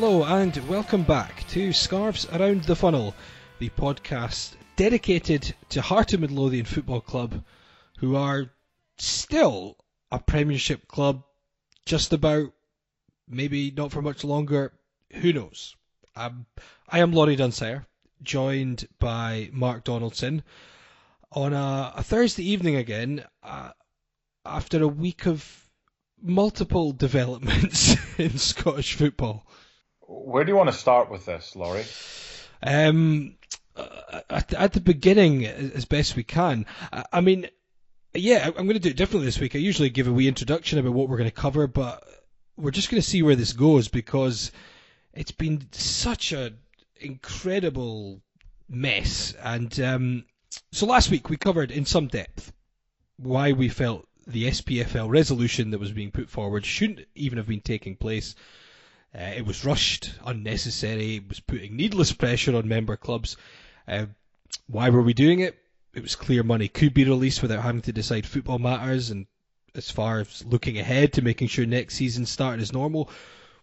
Hello and welcome back to Scarves Around the Funnel, the podcast dedicated to Heart of Midlothian Football Club, who are still a Premiership club, just about, maybe not for much longer, who knows. Um, I am Laurie Dunsire, joined by Mark Donaldson on a, a Thursday evening again, uh, after a week of multiple developments in Scottish football. Where do you want to start with this, Laurie? Um, at, at, the beginning, as best we can. I, I mean, yeah, I'm going to do it differently this week. I usually give a wee introduction about what we're going to cover, but we're just going to see where this goes because it's been such an incredible mess. And um, so last week we covered in some depth why we felt the SPFL resolution that was being put forward shouldn't even have been taking place. Uh, it was rushed, unnecessary, it was putting needless pressure on member clubs. Uh, why were we doing it? It was clear money could be released without having to decide football matters, and as far as looking ahead to making sure next season started as normal,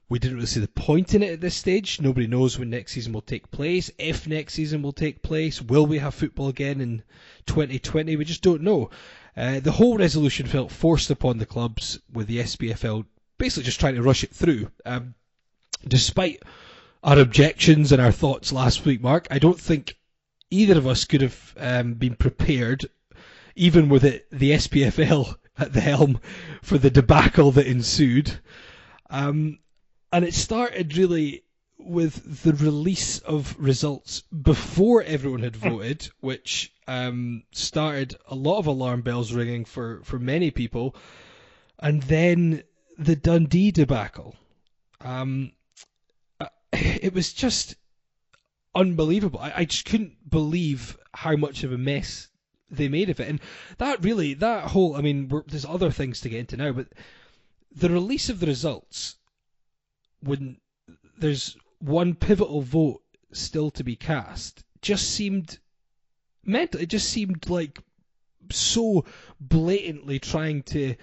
we didn't really see the point in it at this stage. Nobody knows when next season will take place, if next season will take place, will we have football again in 2020? We just don't know. Uh, the whole resolution felt forced upon the clubs, with the SPFL basically just trying to rush it through. Um, despite our objections and our thoughts last week, Mark, I don't think either of us could have um, been prepared, even with it, the SPFL at the helm, for the debacle that ensued. Um, and it started really with the release of results before everyone had voted, which um, started a lot of alarm bells ringing for, for many people, and then the Dundee debacle. Um, it was just unbelievable. I, I just couldn't believe how much of a mess they made of it, and that really, that whole, I mean, there's other things to get into now, but the release of the results when there's one pivotal vote still to be cast just seemed mental. It just seemed like so blatantly trying to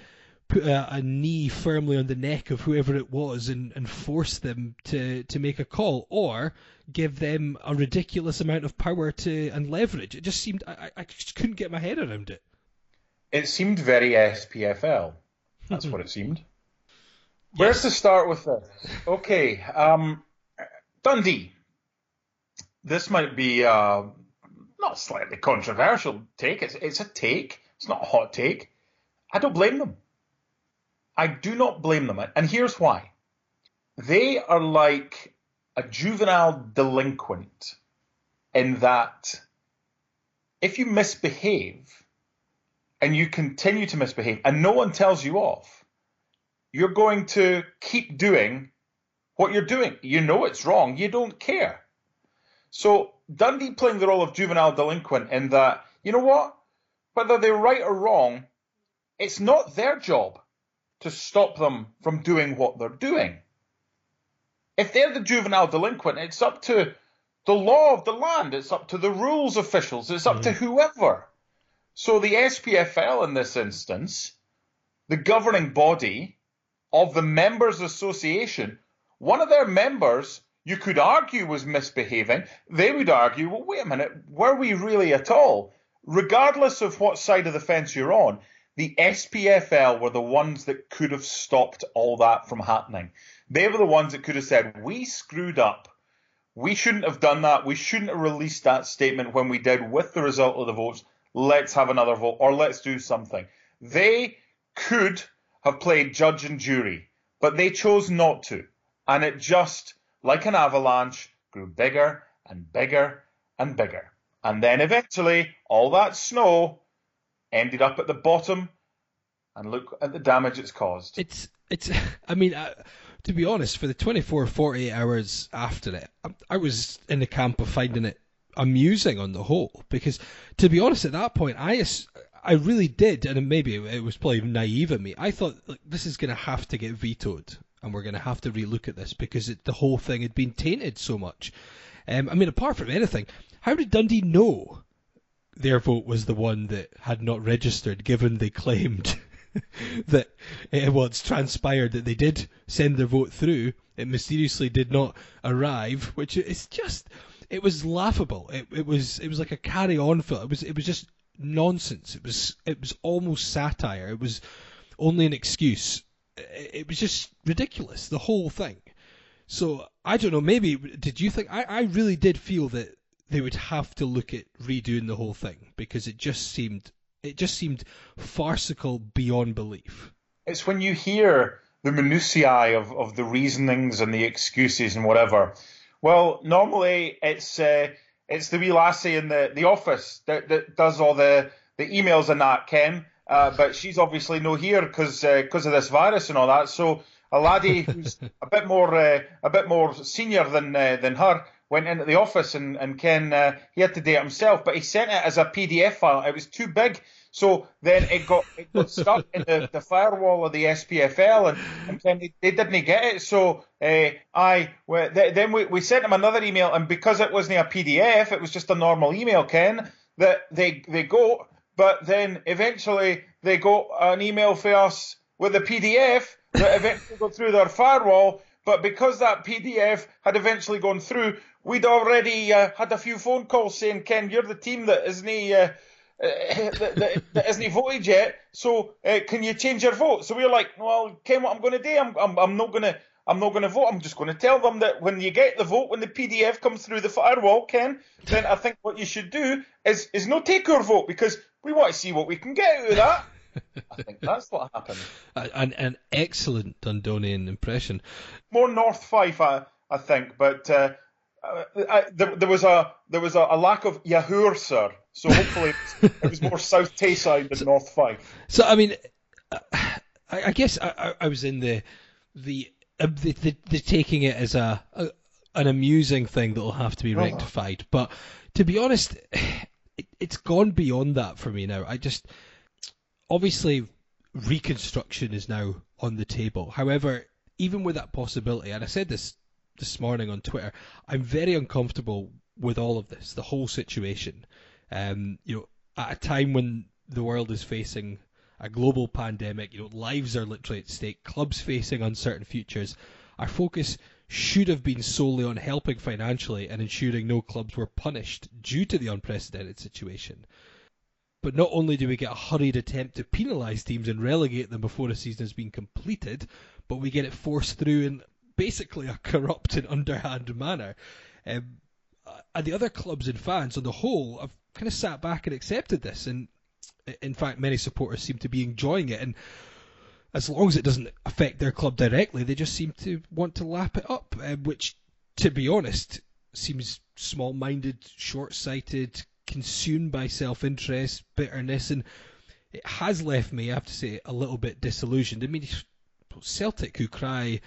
put a, a, knee firmly on the neck of whoever it was and, and force them to, to make a call or give them a ridiculous amount of power to and leverage. It just seemed I, I just couldn't get my head around it. It seemed very SPFL. That's what it seemed. Where's yes. to start with this? Okay, um, Dundee. This might be uh, not slightly controversial take. It's, it's a take. It's not a hot take. I don't blame them. I do not blame them. And here's why. They are like a juvenile delinquent in that if you misbehave and you continue to misbehave and no one tells you off, you're going to keep doing what you're doing. You know it's wrong. You don't care. So Dundee playing the role of juvenile delinquent in that, you know what? Whether they're right or wrong, it's not their job to stop them from doing what they're doing. If they're the juvenile delinquent, it's up to the law of the land, it's up to the rules officials, it's up mm. to whoever. So the SPFL in this instance, the governing body of the members association, one of their members you could argue was misbehaving, they would argue, well, wait a minute, were we really at all? Regardless of what side of the fence you're on, the SPFL were the ones that could have stopped all that from happening. They were the ones that could have said, we screwed up. We shouldn't have done that. We shouldn't have released that statement when we did with the result of the votes. Let's have another vote or let's do something. They could have played judge and jury, but they chose not to. And it just, like an avalanche, grew bigger and bigger and bigger. And then eventually, all that snow ended up at the bottom, and look at the damage it's caused. It's it's. I mean, uh, to be honest, for the 24, 48 hours after it, I, I was in the camp of finding it amusing on the whole. Because to be honest, at that point, I I really did, and maybe it was probably naive of me. I thought this is going to have to get vetoed, and we're going to have to relook at this because it, the whole thing had been tainted so much. Um, I mean, apart from anything, how did Dundee know their vote was the one that had not registered, given they claimed that it was transpired that they did send their vote through. It mysteriously did not arrive, which is just it was laughable. It, it was it was like a carry on film. It was it was just nonsense. It was it was almost satire. It was only an excuse. It, it was just ridiculous. The whole thing. So I don't know. Maybe did you think? I, I really did feel that they would have to look at redoing the whole thing because it just seemed it just seemed farcical beyond belief. It's when you hear the minutiae of, of the reasonings and the excuses and whatever. Well, normally it's uh, it's the wee lassie in the, the office that, that does all the, the emails and that, Ken. Uh, but she's obviously no here because because uh, of this virus and all that. So a laddie who's a bit more uh, a bit more senior than uh, than her went into the office and and Ken uh, he had to do it himself, but he sent it as a PDF file. It was too big, so then it got it got stuck in the, the firewall of the SPFL, and, and they, they didn't get it. So uh, I well, then we, we sent him another email, and because it wasn't a PDF, it was just a normal email, Ken. That they they got, but then eventually they got an email for us with a PDF that eventually got through their firewall. But because that PDF had eventually gone through, we'd already uh, had a few phone calls saying, Ken, you're the team that isn't uh, that, that, that isn't voted yet. So uh, can you change your vote? So we were like, well, Ken, what I'm going to do, I'm, I'm, I'm not going to. I'm not going to vote. I'm just going to tell them that when you get the vote, when the PDF comes through the firewall, Ken, then I think what you should do is is not take your vote because we want to see what we can get out of that. I think that's what happened. An, an excellent Dundonian impression. More North Fife, I, I think, but uh, I, I, there, there, was a there was a, a lack of Yahoo, sir. So hopefully it was more South Tayside than so, North Fife. So I mean, I, I guess I, I, was in the the, uh, the, the, the taking it as a, a an amusing thing that will have to be uh-huh. rectified. Oh. But to be honest, it, it's gone beyond that for me now. I just obviously reconstruction is now on the table. However, even with that possibility, and I said this this morning on Twitter, I'm very uncomfortable with all of this, the whole situation. Um, you know, at a time when the world is facing a global pandemic, you know, lives are literally at stake, clubs facing uncertain futures. Our focus should have been solely on helping financially and ensuring no clubs were punished due to the unprecedented situation. But not only do we get a hurried attempt to penalise teams and relegate them before a season has been completed, but we get it forced through in basically a corrupt and underhand manner. Um, and the other clubs and fans on the whole have kind of sat back and accepted this, and in fact, many supporters seem to be enjoying it. And as long as it doesn't affect their club directly, they just seem to want to lap it up, um, which, to be honest, seems small-minded, short-sighted, consumed by self-interest, bitterness, and it has left me, I have to say, a little bit disillusioned. I mean, Celtic who cry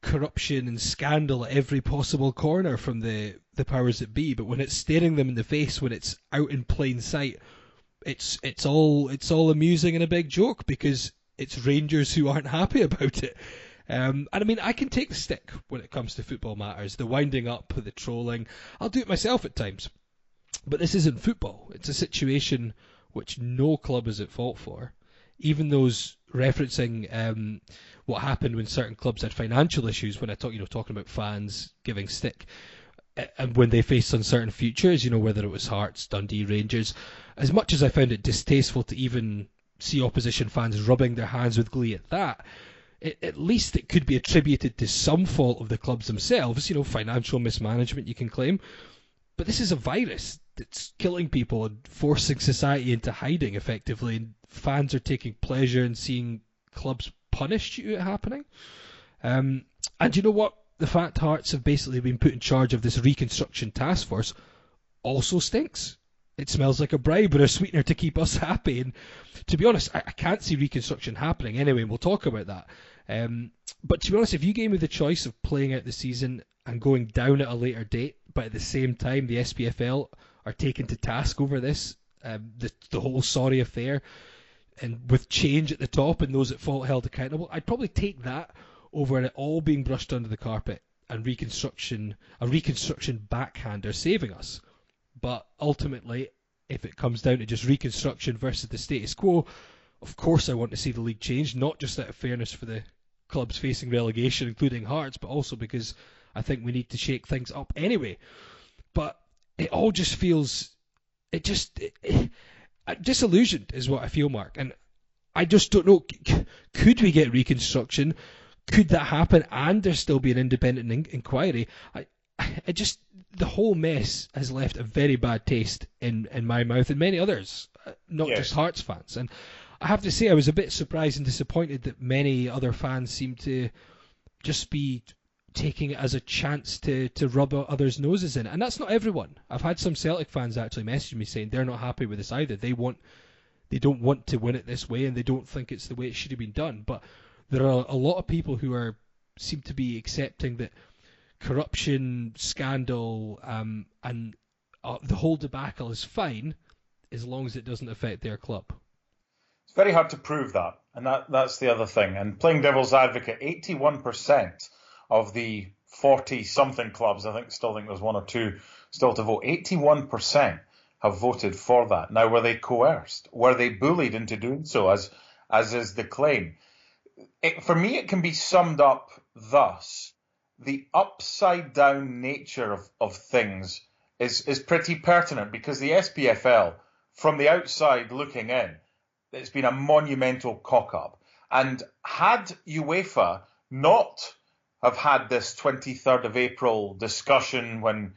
corruption and scandal at every possible corner from the, the powers that be, but when it's staring them in the face, when it's out in plain sight, it's it's all it's all amusing and a big joke because it's Rangers who aren't happy about it. Um, and I mean, I can take the stick when it comes to football matters, the winding up, the trolling. I'll do it myself at times. But this isn't football. It's a situation which no club is at fault for. Even those referencing um, what happened when certain clubs had financial issues, when I talk, you know, talking about fans giving stick, and when they faced uncertain futures, you know, whether it was Hearts, Dundee, Rangers, as much as I found it distasteful to even see opposition fans rubbing their hands with glee at that, it, at least it could be attributed to some fault of the clubs themselves, you know, financial mismanagement, you can claim. But this is a virus it's killing people and forcing society into hiding effectively, and fans are taking pleasure in seeing clubs punished due to it happening. Um, and you know what? The fact Hearts have basically been put in charge of this reconstruction task force also stinks. It smells like a bribe or a sweetener to keep us happy. And to be honest, I, I can't see reconstruction happening anyway, and we'll talk about that. Um, but to be honest, if you gave me the choice of playing out the season and going down at a later date, but at the same time the SPFL are taken to task over this, um, the the whole sorry affair, and with change at the top and those at fault held accountable, I'd probably take that over it all being brushed under the carpet and reconstruction a reconstruction backhander saving us. But ultimately, if it comes down to just reconstruction versus the status quo, of course I want to see the league change, not just out of fairness for the clubs facing relegation, including Hearts, but also because I think we need to shake things up anyway. But it all just feels, it just, it, it, disillusioned is what I feel, Mark. And I just don't know, could we get reconstruction? Could that happen and there still be an independent in- inquiry? I, I just, the whole mess has left a very bad taste in, in my mouth and many others, uh, not yes. just Hearts fans. And I have to say, I was a bit surprised and disappointed that many other fans seem to just be taking it as a chance to, to rub others' noses in. And that's not everyone. I've had some Celtic fans actually message me saying they're not happy with this either. They want they don't want to win it this way and they don't think it's the way it should have been done. But there are a lot of people who are seem to be accepting that corruption, scandal, um, and uh, the whole debacle is fine as long as it doesn't affect their club. It's very hard to prove that, and that, that's the other thing. And playing devil's advocate, 81% of the 40 something clubs, I think still think there's one or two still to vote, 81% have voted for that. Now, were they coerced? Were they bullied into doing so, as as is the claim? It, for me, it can be summed up thus: the upside down nature of, of things is is pretty pertinent because the SPFL, from the outside looking in, it's been a monumental cock up. And had UEFA not have had this 23rd of April discussion when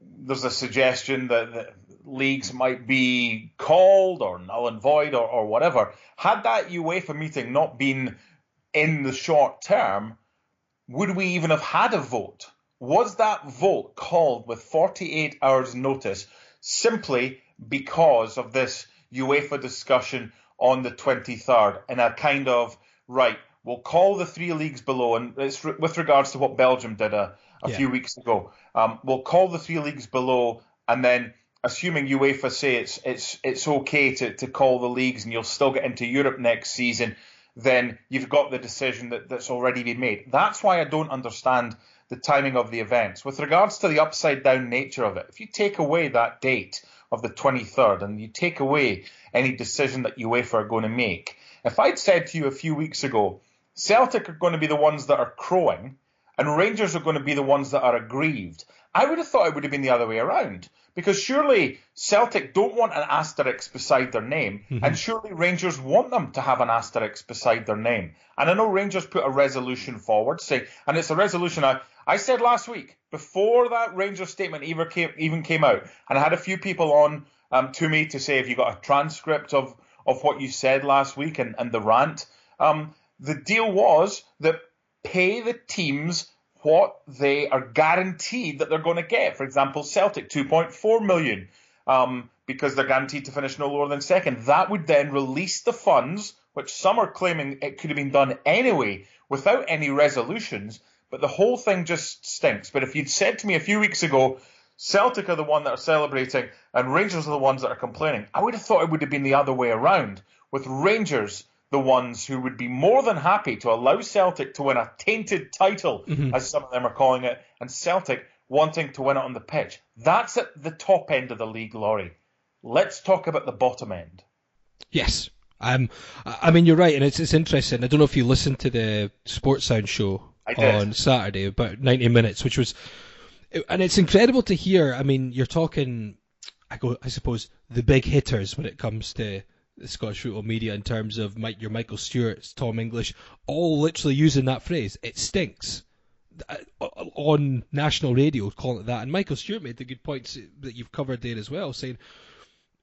there's a suggestion that, that leagues might be called or null and void or, or whatever. Had that UEFA meeting not been in the short term, would we even have had a vote? Was that vote called with 48 hours notice simply because of this UEFA discussion on the 23rd in a kind of, right, we'll call the three leagues below, and it's with regards to what Belgium did a, a yeah. few weeks ago. Um, we'll call the three leagues below, and then assuming UEFA say it's it's it's okay to, to call the leagues and you'll still get into Europe next season, then you've got the decision that, that's already been made. That's why I don't understand the timing of the events. With regards to the upside down nature of it, if you take away that date of the 23rd and you take away any decision that UEFA are going to make, if I'd said to you a few weeks ago, Celtic are going to be the ones that are crowing and Rangers are going to be the ones that are aggrieved, I would have thought it would have been the other way around. Because surely Celtic don't want an asterisk beside their name, mm-hmm. and surely Rangers want them to have an asterisk beside their name. And I know Rangers put a resolution forward saying, and it's a resolution I, I said last week, before that Rangers statement even came, even came out, and I had a few people on um, to me to say, have you got a transcript of, of what you said last week and, and the rant? Um, the deal was that pay the teams what they are guaranteed that they're going to get. For example, Celtic 2.4 million um, because they're guaranteed to finish no lower than second. That would then release the funds, which some are claiming it could have been done anyway without any resolutions. But the whole thing just stinks. But if you'd said to me a few weeks ago, Celtic are the one that are celebrating and Rangers are the ones that are complaining, I would have thought it would have been the other way around, with Rangers the ones who would be more than happy to allow Celtic to win a tainted title, mm-hmm. as some of them are calling it, and Celtic wanting to win it on the pitch. That's at the top end of the league, Laurie. Let's talk about the bottom end. Yes. Um, I mean, you're right, and it's, it's interesting. I don't know if you listened to the Sports Sound show on Saturday, about 90 minutes, which was, and it's incredible to hear. I mean, you're talking, I go, I suppose, the big hitters when it comes to Scottish football media in terms of Mike, your Michael Stewart's, Tom English, all literally using that phrase. It stinks uh, on national radio, calling it that. And Michael Stewart made the good points that you've covered there as well, saying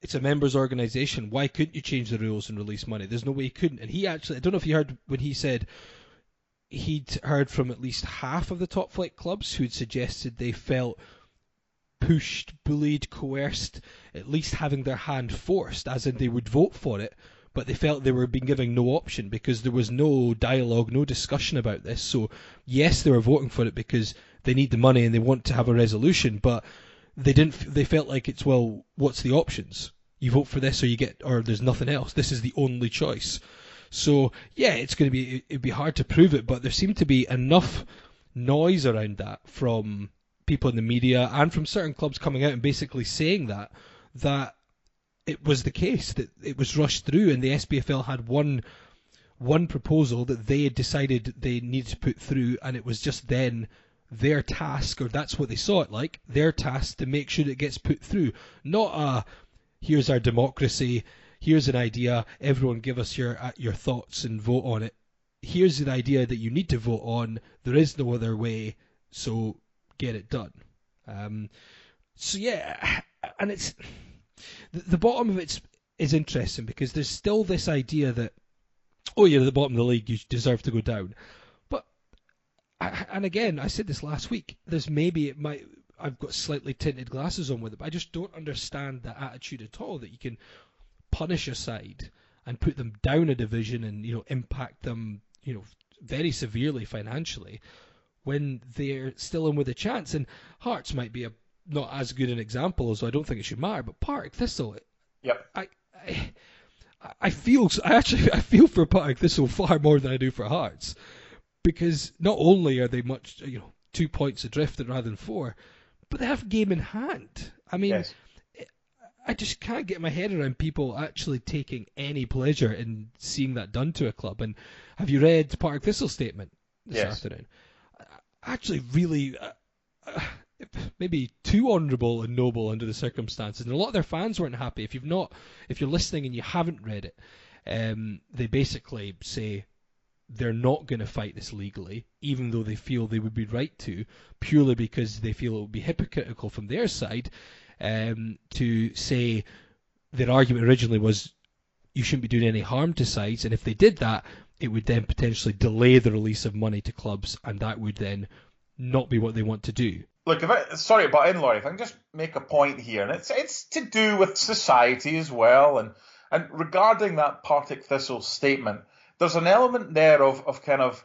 it's a members' organisation. Why couldn't you change the rules and release money? There's no way you couldn't. And he actually, I don't know if you heard when he said he'd heard from at least half of the top flight clubs who'd suggested they felt pushed, bullied, coerced, at least having their hand forced, as in they would vote for it, but they felt they were being given no option because there was no dialogue, no discussion about this. So, yes, they were voting for it because they need the money and they want to have a resolution, but they didn't. They felt like it's well, what's the options? You vote for this, or you get, or there's nothing else. This is the only choice. So, yeah, it's going to be it'd be hard to prove it, but there seemed to be enough noise around that from people in the media and from certain clubs coming out and basically saying that that it was the case that it was rushed through, and the SPFL had one one proposal that they had decided they needed to put through, and it was just then their task, or that's what they saw it like, their task to make sure it gets put through. Not a here's our democracy, here's an idea, everyone give us your uh, your thoughts and vote on it. Here's an idea that you need to vote on. There is no other way, so get it done. Um, so yeah, and it's the, the bottom of it is interesting because there's still this idea that oh you're at the bottom of the league, you deserve to go down. But and again, I said this last week. There's maybe it might I've got slightly tinted glasses on with it, but I just don't understand that attitude at all. That you can punish a side and put them down a division and you know impact them you know very severely financially when they're still in with a chance. And Hearts might be a not as good an example, so I don't think it should matter. But Partick Thistle, yep. I, I I feel I actually I feel for Partick Thistle far more than I do for Hearts because not only are they much you know two points adrift rather than four, but they have game in hand. I mean, yes. I just can't get my head around people actually taking any pleasure in seeing that done to a club. And have you read Partick Thistle's statement this yes. afternoon? Actually, really, uh, uh, maybe too honourable and noble under the circumstances. And a lot of their fans weren't happy. If you've not, if you're listening and you haven't read it, um, they basically say they're not going to fight this legally, even though they feel they would be right to, purely because they feel it would be hypocritical from their side um, to say their argument originally was you shouldn't be doing any harm to sides, and if they did that, it would then potentially delay the release of money to clubs, and that would then not be what they want to do. Look, if I, sorry about in, Laurie, if I can just make a point here, and it's it's to do with society as well, and and regarding that Partick Thistle statement, there's an element there of, of kind of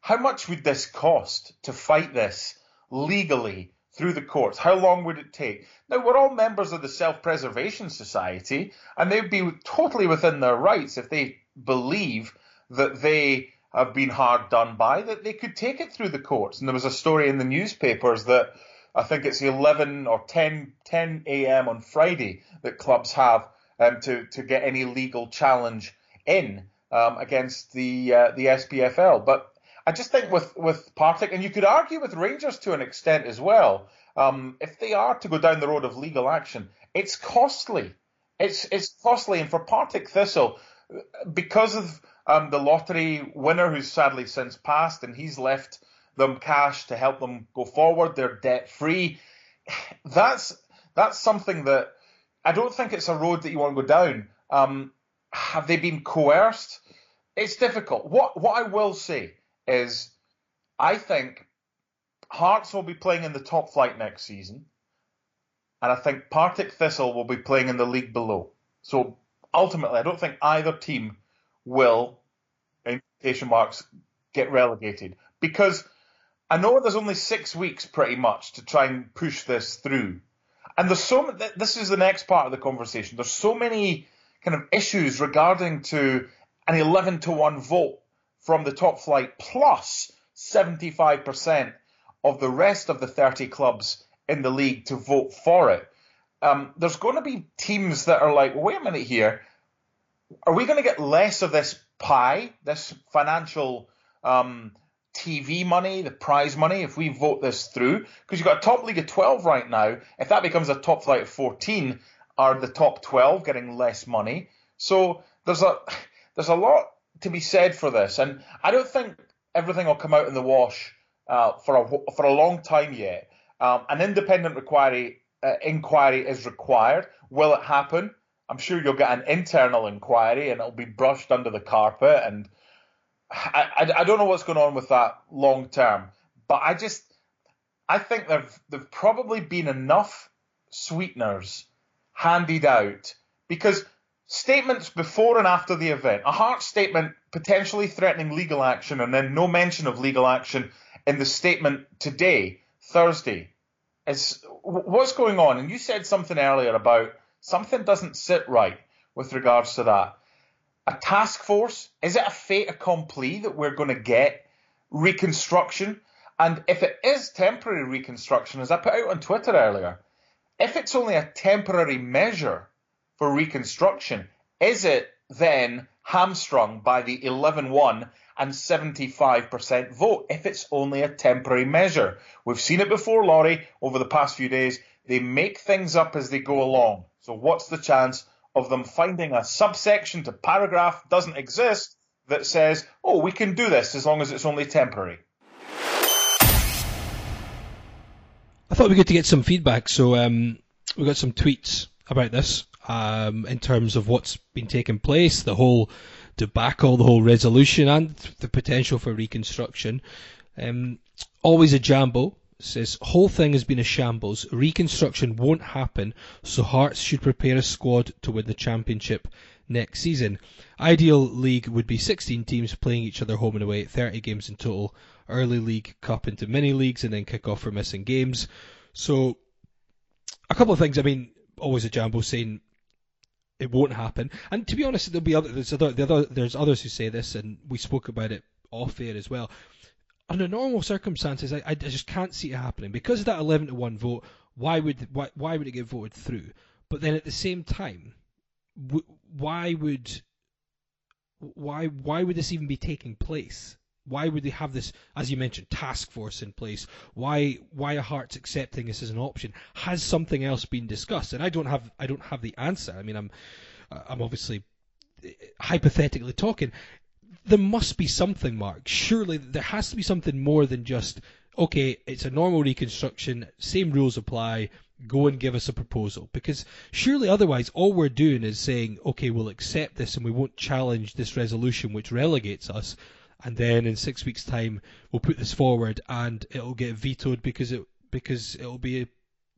how much would this cost to fight this legally through the courts? How long would it take? Now, we're all members of the Self Preservation Society, and they'd be totally within their rights if they believe that they have been hard done by, that they could take it through the courts. And there was a story in the newspapers that I think it's 11 or 10, 10 a.m. on Friday that clubs have um, to, to get any legal challenge in um, against the uh, the SPFL. But I just think with with Partick, and you could argue with Rangers to an extent as well. Um, if they are to go down the road of legal action, it's costly. It's it's costly, and for Partick Thistle, because of um, the lottery winner who's sadly since passed, and he's left them cash to help them go forward. They're debt free. That's that's something that I don't think it's a road that you want to go down. Um, have they been coerced? It's difficult. What what I will say is, I think Hearts will be playing in the top flight next season, and I think Partick Thistle will be playing in the league below. So ultimately, I don't think either team will, in quotation marks, get relegated because I know there's only six weeks pretty much to try and push this through. And there's so this is the next part of the conversation. There's so many kind of issues regarding to an 11 to 1 vote from the top flight plus 75% of the rest of the 30 clubs in the league to vote for it. Um, there's going to be teams that are like, wait a minute here, are we going to get less of this pie, this financial um, TV money, the prize money, if we vote this through? Because you've got a top league of 12 right now. If that becomes a top flight of 14, are the top 12 getting less money? So there's a there's a lot to be said for this, and I don't think everything will come out in the wash uh, for a for a long time yet. Um, an independent inquiry uh, inquiry is required. Will it happen? I'm sure you'll get an internal inquiry, and it'll be brushed under the carpet. And I, I, I don't know what's going on with that long term, but I just I think there've there've probably been enough sweeteners handed out because statements before and after the event, a Hart statement potentially threatening legal action, and then no mention of legal action in the statement today, Thursday, is what's going on? And you said something earlier about something doesn't sit right with regards to that. A task force, is it a fait accompli that we're going to get reconstruction? And if it is temporary reconstruction, as I put out on Twitter earlier, if it's only a temporary measure, for reconstruction, is it then hamstrung by the 11 1 and 75% vote if it's only a temporary measure? We've seen it before, Laurie, over the past few days. They make things up as they go along. So, what's the chance of them finding a subsection to paragraph doesn't exist that says, oh, we can do this as long as it's only temporary? I thought we would good to get some feedback. So, um, we got some tweets about this um, in terms of what's been taking place, the whole debacle, the whole resolution, and the potential for reconstruction. Um, always a jambo says whole thing has been a shambles. Reconstruction won't happen, so Hearts should prepare a squad to win the championship next season. Ideal league would be 16 teams playing each other home and away, 30 games in total. Early league cup into mini leagues and then kick off for missing games. So a couple of things. I mean, always a jambo saying it won't happen. And to be honest, there'll be other there's other, other there's others who say this, and we spoke about it off air as well. Under normal circumstances, I, I just can't see it happening because of that 11 to one vote. Why would why, why would it get voted through? But then at the same time, why would why why would this even be taking place? Why would they have this, as you mentioned, task force in place? Why why are Hearts accepting this as an option? Has something else been discussed? And I don't have I don't have the answer. I mean, I'm I'm obviously eh, hypothetically talking. There must be something, Mark. Surely there has to be something more than just okay. It's a normal reconstruction. Same rules apply. Go and give us a proposal because surely otherwise all we're doing is saying okay we'll accept this and we won't challenge this resolution which relegates us and then in six weeks' time we'll put this forward and it'll get vetoed because it because it'll be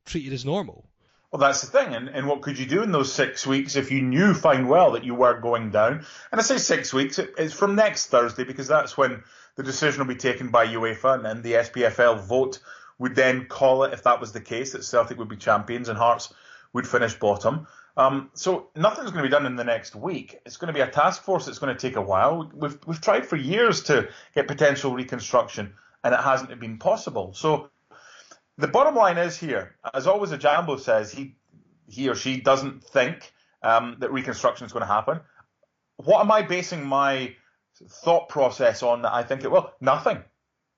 treated as normal. Well, that's the thing. And, and what could you do in those six weeks if you knew fine well that you were going down? And I say six weeks, it's from next Thursday because that's when the decision will be taken by UEFA and then the SPFL vote would then call it, if that was the case, that Celtic would be champions and Hearts would finish bottom. Um, so nothing's going to be done in the next week. It's going to be a task force that's going to take a while. We've we've tried for years to get potential reconstruction, and it hasn't been possible. So the bottom line is here, as always, a Jambo says he he or she doesn't think um, that reconstruction is going to happen. What am I basing my thought process on that I think it will? Nothing.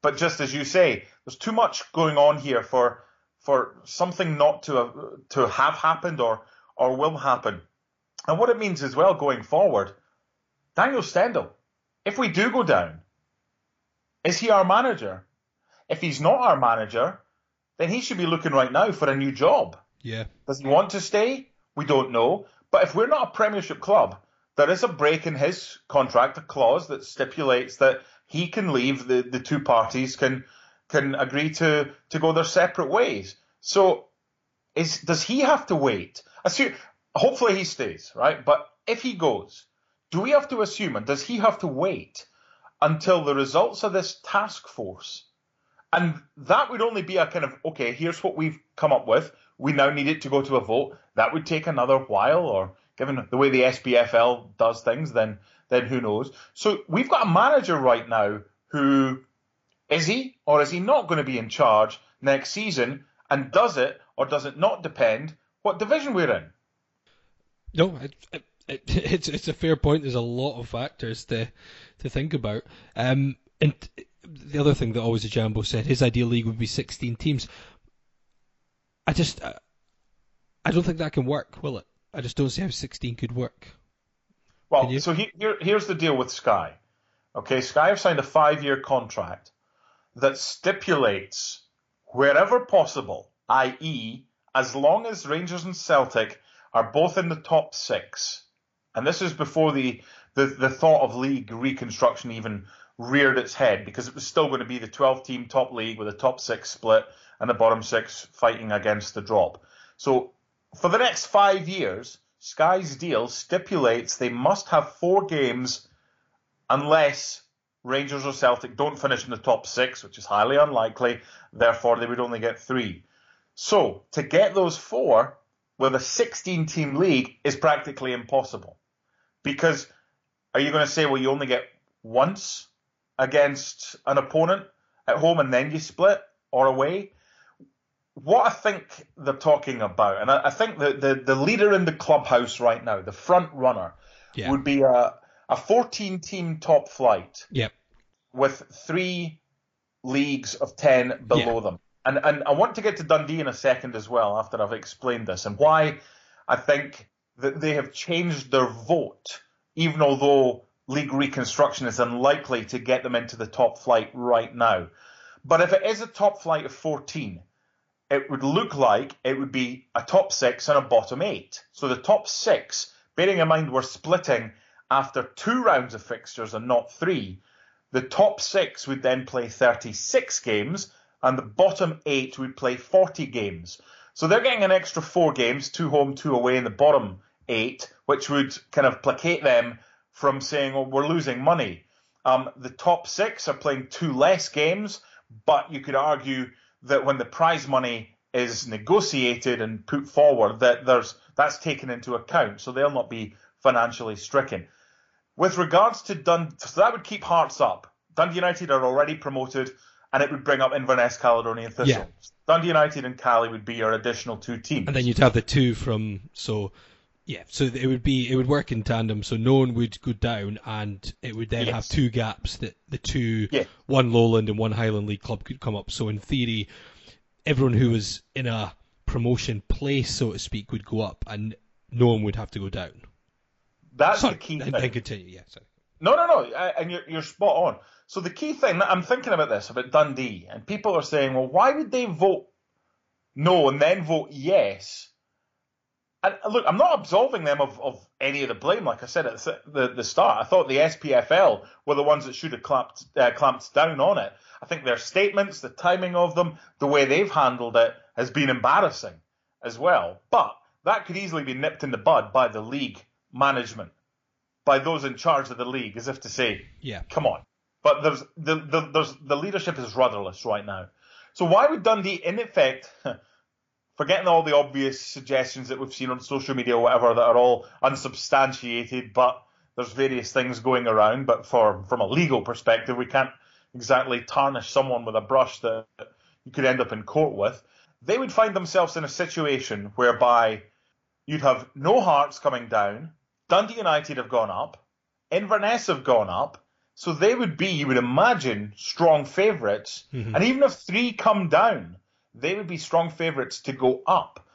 But just as you say, there's too much going on here for for something not to have, to have happened or or will happen. And what it means as well going forward, Daniel Stendel, if we do go down, is he our manager? If he's not our manager, then he should be looking right now for a new job. Yeah. Does he want to stay? We don't know. But if we're not a Premiership club, there is a break in his contract, a clause that stipulates that he can leave. The, the two parties can can agree to to go their separate ways. So, is does he have to wait? Assume, hopefully he stays, right? But if he goes, do we have to assume, and does he have to wait until the results of this task force? And that would only be a kind of, okay, here's what we've come up with. We now need it to go to a vote. That would take another while, or given the way the SPFL does things, then then who knows? So we've got a manager right now who is he or is he not going to be in charge next season? And does it or does it not depend what division we're in. No, it, it, it, it's it's a fair point. There's a lot of factors to to think about. Um, and the other thing that always a Jambo said, his ideal league would be 16 teams. I just, I don't think that can work, will it? I just don't see how 16 could work. Well, so he, here, here's the deal with Sky. Okay, Sky have signed a five-year contract that stipulates wherever possible, i.e., as long as Rangers and Celtic are both in the top six, and this is before the, the, the thought of league reconstruction even reared its head, because it was still going to be the 12 team top league with a top six split and the bottom six fighting against the drop. So for the next five years, Sky's deal stipulates they must have four games unless Rangers or Celtic don't finish in the top six, which is highly unlikely. Therefore, they would only get three. So to get those four with a 16 team league is practically impossible. Because are you going to say, well, you only get once against an opponent at home and then you split or away? what I think they're talking about, and I, I think the, the, the leader in the clubhouse right now, the front runner, Yeah. would be a, a 14 team top flight Yep. with three leagues of 10 below Yeah. them. And, and I want to get to Dundee in a second as well after I've explained this and why I think that they have changed their vote, even although league reconstruction is unlikely to get them into the top flight right now. But if it is a top flight of 14, it would look like it would be a top six and a bottom eight. So the top six, bearing in mind we're splitting after two rounds of fixtures and not three, the top six would then play 36 games and the bottom eight would play 40 games. So they're getting an extra four games, two home, two away in the bottom eight, which would kind of placate them from saying, oh, we're losing money. Um, the top six are playing two less games, but you could argue that when the prize money is negotiated and put forward, that there's that's taken into account, so they'll not be financially stricken. With regards to Dundee, so that would keep Hearts up. Dundee United are already promoted, and it would bring up Inverness, Caledonian Thistle. Yeah. Dundee United and Caley would be your additional two teams. And then you'd have the two from so yeah, so it would be it would work in tandem. So no one would go down, and it would then Yes. have two gaps that the two Yeah. one Lowland and one Highland League club could come up. So in theory, everyone who was in a promotion place, so to speak, would go up, and no one would have to go down. That's Sorry, the key and, thing. and continue. Yeah, sorry. No, no, no, I- and you're, you're spot on. So the key thing, I'm thinking about this, about Dundee, and people are saying, well, why would they vote no and then vote yes? And uh, look, I'm not absolving them of, of any of the blame. Like I said at the, the, start, I thought the SPFL were the ones that should have clamped, uh, clamped down on it. I think their statements, the timing of them, the way they've handled it has been embarrassing as well. But that could easily be nipped in the bud by the league management, by those in charge of the league, as if to say, Yeah. come on. But there's the, the there's the leadership is rudderless right now. So why would Dundee, in effect, forgetting all the obvious suggestions that we've seen on social media or whatever that are all unsubstantiated, but there's various things going around. But for from a legal perspective, we can't exactly tarnish someone with a brush that you could end up in court with. They would find themselves in a situation whereby you'd have no Hearts coming down, Dundee United have gone up, Inverness have gone up, so they would be, you would imagine, strong favourites. Mhm. And even if three come down, they would be strong favourites to go up.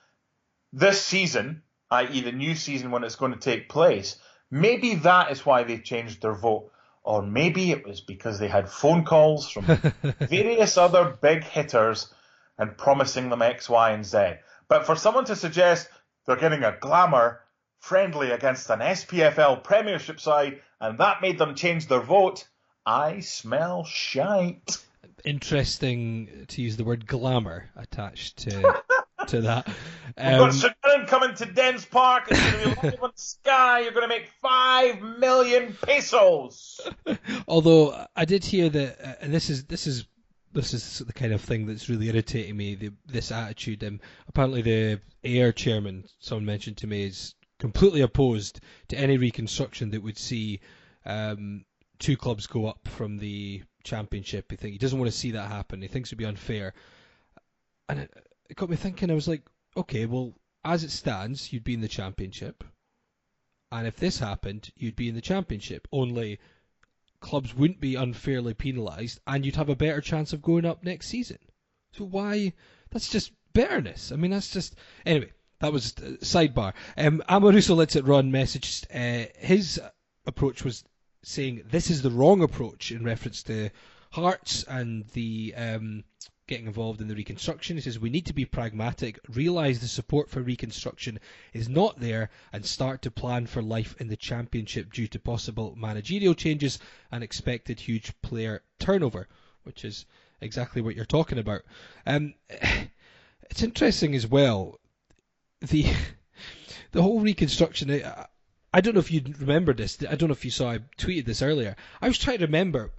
This season, i.e., the new season when it's going to take place, maybe that is why they changed their vote. Or maybe it was because they had phone calls from various other big hitters and promising them X, Y, and Z. But for someone to suggest they're getting a glamour friendly against an SPFL Premiership side and that made them change their vote, I smell shite. Interesting to use the word glamour attached to to that. We've got Um. Mirren coming to Dens Park. It's going to be live on Sky. You're going to make five million pesos. Although I did hear that, uh, and this is this is this is the kind of thing that's really irritating me. The, this attitude. Um, apparently, the Ayr chairman, someone mentioned to me, is completely opposed to any reconstruction that would see um, two clubs go up from the championship. He think he doesn't want to see that happen. He thinks it'd be unfair. And it, it got me thinking. I was like, okay, well, as it stands, you'd be in the championship. And if this happened, you'd be in the championship. Only clubs wouldn't be unfairly penalised, and you'd have a better chance of going up next season. So why? That's just bitterness. I mean, that's just anyway. That was uh, sidebar. Um, Amoruso lets it run. Messaged uh, his approach was saying this is the wrong approach in reference to Hearts and the um, getting involved in the reconstruction. He says we need to be pragmatic, realise the support for reconstruction is not there, and start to plan for life in the championship due to possible managerial changes and expected huge player turnover, which is exactly what you're talking about. Um, it's interesting as well the the whole reconstruction. I, I don't know if you remember this. I don't know if you saw. I tweeted this earlier. I was trying to remember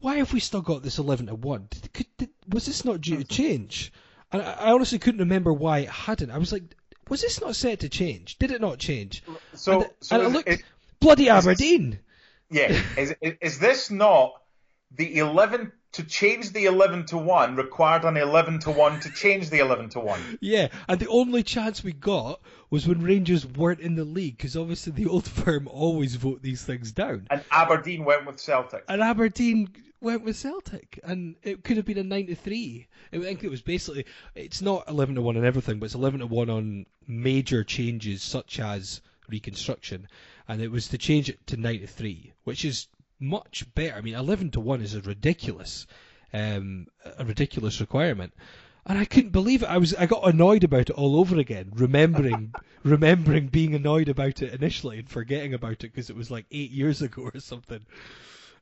why have we still got this eleven to one? Did, could, did, was this not due to change? And I, I honestly couldn't remember why it hadn't. I was like, was this not set to change? Did it not change? So, and, so and I looked, is- bloody is this- Aberdeen. yeah, is, is is this not the 11 to change the 11 to 1 required an 11 to 1 to change the 11 to 1. Yeah, and the only chance we got was when Rangers weren't in the league, because obviously the old firm always vote these things down. And Aberdeen went with Celtic. And Aberdeen went with Celtic, and it could have been a 9 to 3. I think it was basically, it's not 11 to 1 on everything, but it's 11 to 1 on major changes such as reconstruction, and it was to change it to 9 to 3, which is much better. I mean, 11 to 1 is a ridiculous, um, a ridiculous requirement. And I couldn't believe it. I was, I got annoyed about it all over again, remembering, remembering being annoyed about it initially and forgetting about it because it was like eight years ago or something.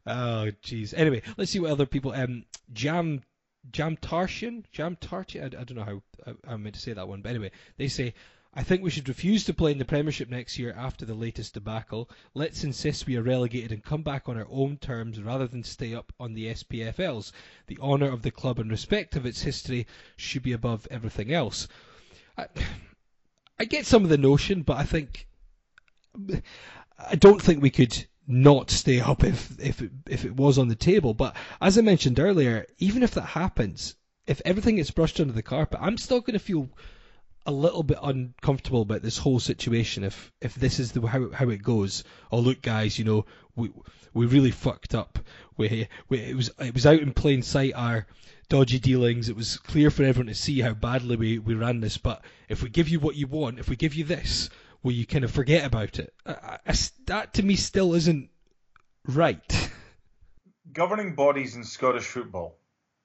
Oh, jeez. Anyway, let's see what other people. Um, Jam, Jam Tarshan, Jam Tartian. I, I don't know how I, I meant to say that one, but anyway, they say I think we should refuse to play in the Premiership next year after the latest debacle. Let's insist we are relegated and come back on our own terms rather than stay up on the SPFLs. The honour of the club and respect of its history should be above everything else. I, I get some of the notion, but I think I don't think we could not stay up if if it, if it was on the table. But as I mentioned earlier, even if that happens, if everything gets brushed under the carpet, I'm still going to feel a little bit uncomfortable about this whole situation if if this is the how how it goes. Oh look, guys, you know we we really fucked up. We, we it was it was out in plain sight our dodgy dealings. It was clear for everyone to see how badly we, we ran this. But if we give you what you want, if we give you this, will you kind of forget about it? I, I, that to me still isn't right. Governing bodies in Scottish football,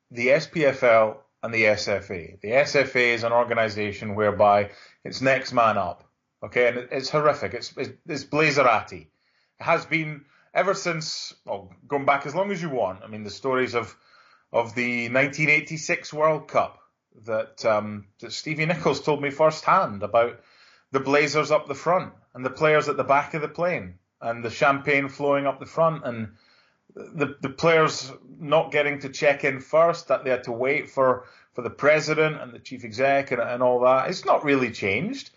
the SPFL and the SFA. The SFA is an organisation whereby it's next man up. Okay, and it's horrific. It's it's, it's Blazerati. It has been ever since well, going back as long as you want. I mean, the stories of of the 1986 World Cup that um, that Stevie Nichols told me firsthand about the Blazers up the front and the players at the back of the plane and the champagne flowing up the front and the the players not getting to check in first, that they had to wait for, for the president and the chief exec and, and all that. It's not really changed.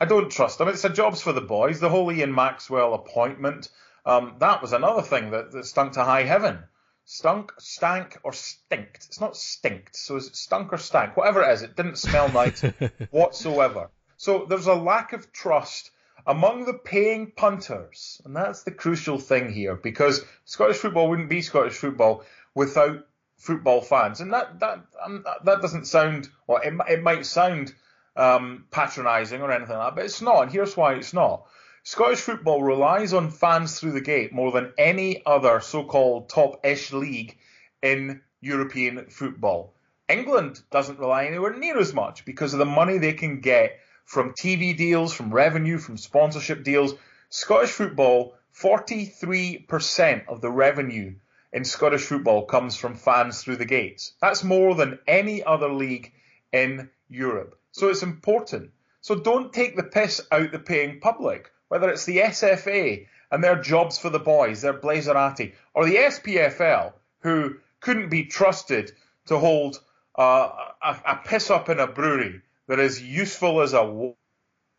I don't trust them. It's a jobs for the boys. The whole Ian Maxwell appointment, um, that was another thing that, that stunk to high heaven. Stunk, stank, or stinked. It's not stinked. So is it stunk or stank? Whatever it is, it didn't smell nice whatsoever. So there's a lack of trust among the paying punters, and that's the crucial thing here, because Scottish football wouldn't be Scottish football without football fans, and that that um, that doesn't sound, well, it, it might sound um, patronising or anything like that, but it's not, and here's why it's not. Scottish football relies on fans through the gate more than any other so-called top-ish league in European football. England doesn't rely anywhere near as much because of the money they can get from TV deals, from revenue, from sponsorship deals. Scottish football, 43% of the revenue in Scottish football comes from fans through the gates. That's more than any other league in Europe. So it's important. So don't take the piss out the paying public, whether it's the SFA and their jobs for the boys, their Blazerati, or the SPFL, who couldn't be trusted to hold uh, a, a piss up in a brewery that is useful as a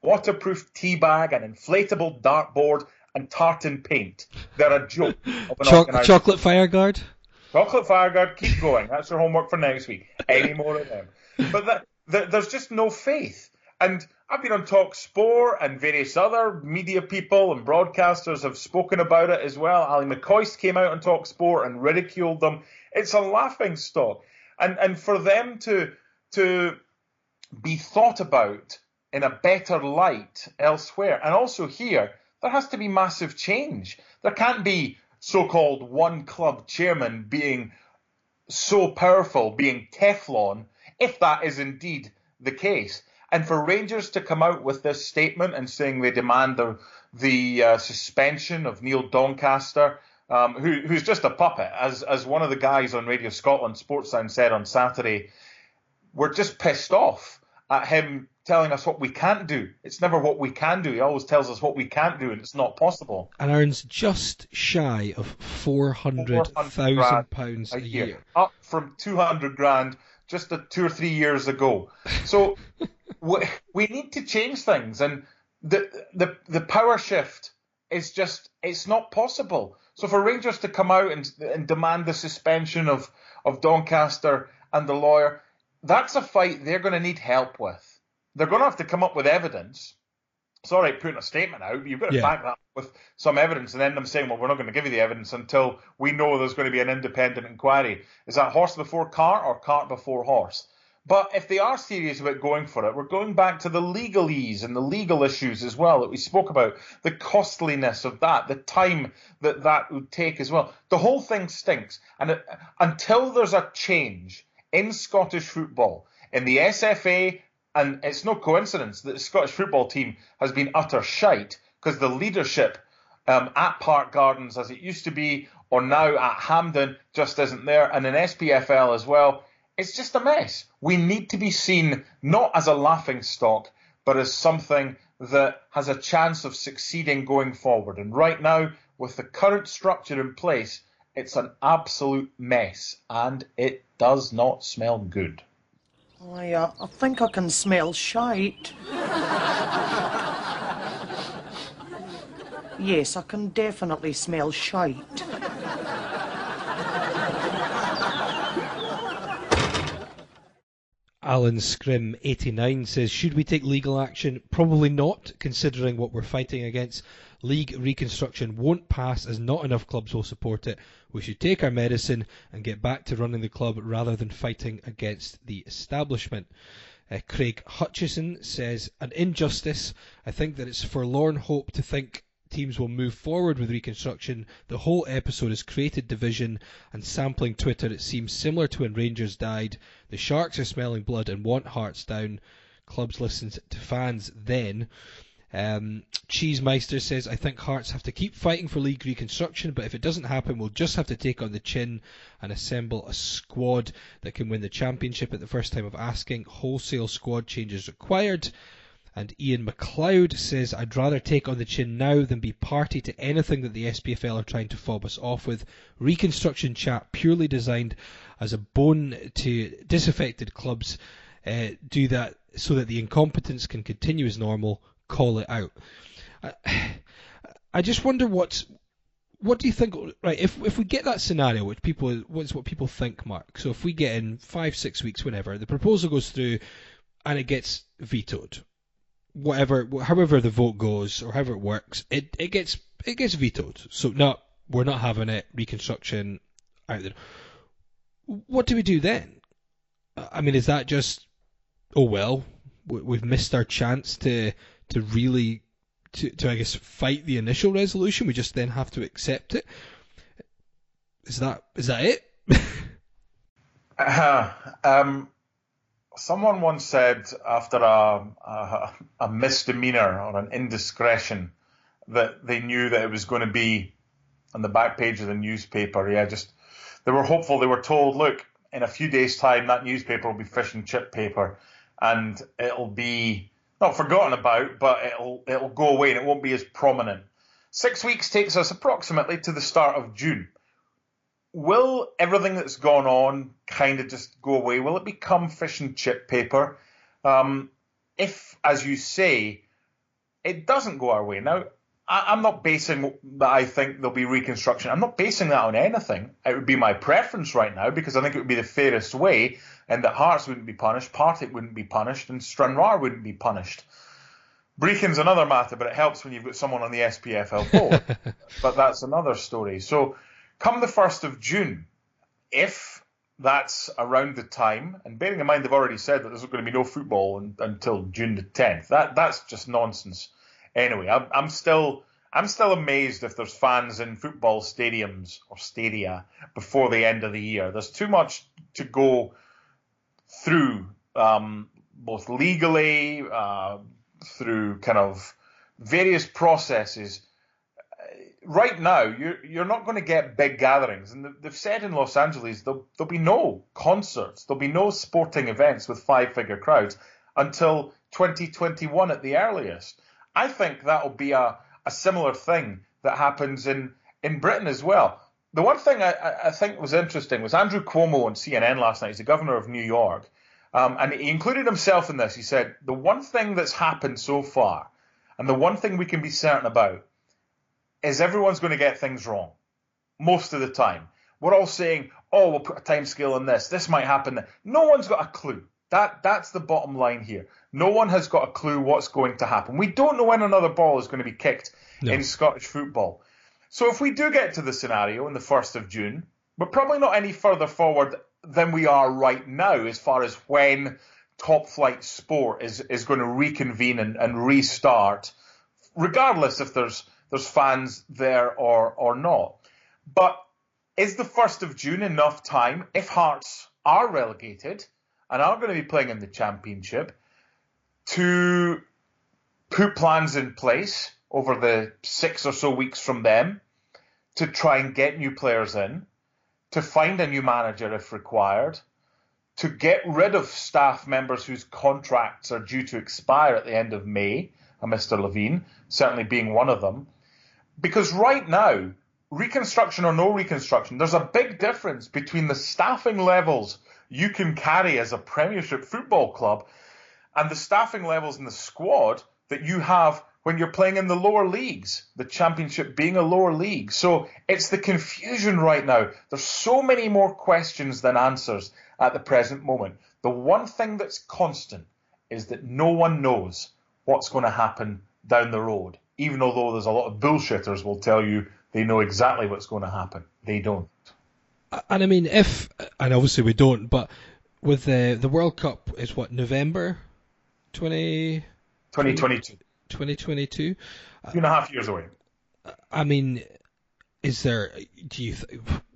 waterproof tea bag, an inflatable dartboard, and tartan paint. They're a joke of an Choc- Chocolate Fireguard? Chocolate Fireguard, keep going. That's your homework for next week. Any more of them. But that, that, there's just no faith. And I've been on Talk Sport and various other media people and broadcasters have spoken about it as well. Ally McCoist came out on Talk Sport and ridiculed them. It's a laughing stock. And and for them to to be thought about in a better light elsewhere. And also here, there has to be massive change. There can't be so-called one club chairman being so powerful, being Teflon, if that is indeed the case. And for Rangers to come out with this statement and saying they demand the, the uh, suspension of Neil Doncaster, um, who, who's just a puppet, as as one of the guys on Radio Scotland Sports Sportsound said on Saturday, we're just pissed off at him telling us what we can't do. It's never what we can do. He always tells us what we can't do, and it's not possible. And earns just shy of four hundred thousand pounds a year. year, up from two hundred grand just a, two or three years ago. So we, we need to change things, and the the the power shift is just it's not possible. So for Rangers to come out and, and demand the suspension of of Doncaster and the lawyer, that's a fight they're going to need help with. They're going to have to come up with evidence. Sorry, putting a statement out. You've got to yeah. back that up with some evidence, and then them saying, "Well, we're not going to give you the evidence until we know there's going to be an independent inquiry." Is that horse before cart or cart before horse? But if they are serious about going for it, we're going back to the legalese and the legal issues as well that we spoke about, the costliness of that, the time that that would take as well. The whole thing stinks. And it, until there's a change in Scottish football, in the SFA, and it's no coincidence that the Scottish football team has been utter shite because the leadership um, at Park Gardens, as it used to be, or now at Hampden, just isn't there, and in SPFL as well it's just a mess. We need to be seen not as a laughing stock, but as something that has a chance of succeeding going forward. And right now, with the current structure in place, it's an absolute mess and it does not smell good. I, uh, I think I can smell shite. yes, I can definitely smell shite. Alan Scrim 89 says, Should we take legal action? Probably not, considering what we're fighting against. League reconstruction won't pass as not enough clubs will support it. We should take our medicine and get back to running the club rather than fighting against the establishment. Uh, Craig Hutchison says, An injustice. I think that it's forlorn hope to think teams will move forward with reconstruction. The whole episode has created division, and sampling Twitter, it seems similar to when Rangers died. The Sharks are smelling blood and want Hearts down. Clubs listened to fans then. Um, Cheesemeister says, I think Hearts have to keep fighting for league reconstruction, but if it doesn't happen, we'll just have to take on the chin and assemble a squad that can win the championship at the first time of asking. Wholesale squad changes required. And Ian McLeod says, I'd rather take on the chin now than be party to anything that the SPFL are trying to fob us off with. Reconstruction chat purely designed as a bone to disaffected clubs. Uh, do that so that the incompetence can continue as normal. Call it out. I, I just wonder what's what do you think? Right, if if we get that scenario, which people what's what people think, Mark. So if we get in five, six weeks, whenever the proposal goes through, and it gets vetoed, whatever, however the vote goes or however it works, it, it gets it gets vetoed. So no, we're not having it. Reconstruction out there. What do we do then? I mean, is that just oh well, we've missed our chance to to really to, to I guess fight the initial resolution. We just then have to accept it. Is that is that it? uh, um, someone once said after a, a, a misdemeanor or an indiscretion that they knew that it was going to be on the back page of the newspaper. Yeah, just they were hopeful. They were told, look, in a few days' time, that newspaper will be fish and chip paper, and it'll be not forgotten about, but it'll it'll go away and it won't be as prominent. Six weeks takes us approximately to the start of June will everything that's gone on kind of just go away? Will it become fish and chip paper? Um, if, as you say, it doesn't go our way. Now, I, am not basing that I think there'll be reconstruction. I'm not basing that on anything. It would be my preference right now because I think it would be the fairest way, and that Hearts wouldn't be punished, Partick wouldn't be punished, and Stranraer wouldn't be punished. Brechin's another matter, but it helps when you've got someone on the SPFL board. but that's another story. So Come the 1st of June, if that's around the time, and bearing in mind they've already said that there's going to be no football until June the 10th, that that's just nonsense. Anyway, I'm, I'm still I'm still amazed if there's fans in football stadiums or stadia before the end of the year. There's too much to go through, um, both legally, uh, through kind of various processes right now, you're you're not going to get big gatherings, and they've said in Los Angeles there'll there'll be no concerts, there'll be no sporting events with five figure crowds until 2021 at the earliest. I think that'll be a, a similar thing that happens in in Britain as well. The one thing I, I think was interesting was Andrew Cuomo on CNN last night. He's the governor of New York, um, and he included himself in this. He said the one thing that's happened so far, and the one thing we can be certain about is everyone's going to get things wrong most of the time. We're all saying, "Oh, we'll put a time scale on this. This might happen." No one's got a clue. That that's the bottom line here. No one has got a clue what's going to happen. We don't know when another ball is going to be kicked no. in Scottish football. So if we do get to the scenario in the first of June, we're probably not any further forward than we are right now as far as when top flight sport is, is going to reconvene and, and restart, regardless if there's there's fans there or or not. But is the first of June enough time if Hearts are relegated and are going to be playing in the championship to put plans in place over the six or so weeks from them to try and get new players in, to find a new manager if required, to get rid of staff members whose contracts are due to expire at the end of May, and Mr. Levein certainly being one of them. Because right now, reconstruction or no reconstruction, there's a big difference between the staffing levels you can carry as a Premiership football club and the staffing levels in the squad that you have when you're playing in the lower leagues, the championship being a lower league. So it's the confusion right now. There's so many more questions than answers at the present moment. The one thing that's constant is that no one knows what's going to happen down the road, even although there's a lot of bullshitters will tell you they know exactly what's going to happen. They don't. And I mean, if, and obviously we don't, but with the, the World Cup is what, November 20... 2022. 2022. Two and a half years away. I mean, is there? Do you?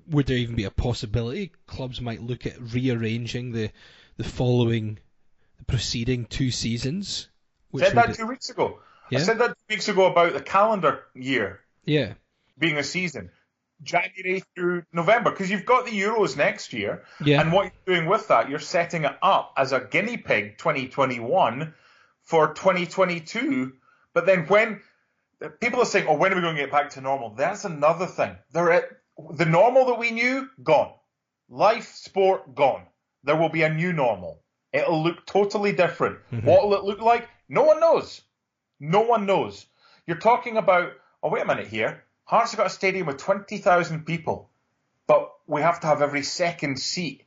Would there even be a possibility clubs might look at rearranging the the following, the preceding two seasons? Said that two weeks ago. Yeah? I said that two weeks ago about the calendar year. Yeah. Being a season. January through November, because you've got the Euros next year, yeah. and what you're doing with that, you're setting it up as a guinea pig 2021 for 2022 but then when people are saying, "Oh, when are we going to get back to normal?" That's another thing. They're at, the normal that we knew gone. Life, sport gone. There will be a new normal. It'll look totally different. Mm-hmm. What will it look like? No one knows. No one knows. You're talking about. Oh, wait a minute here. Hearts have got a stadium with 20,000 people, but we have to have every second seat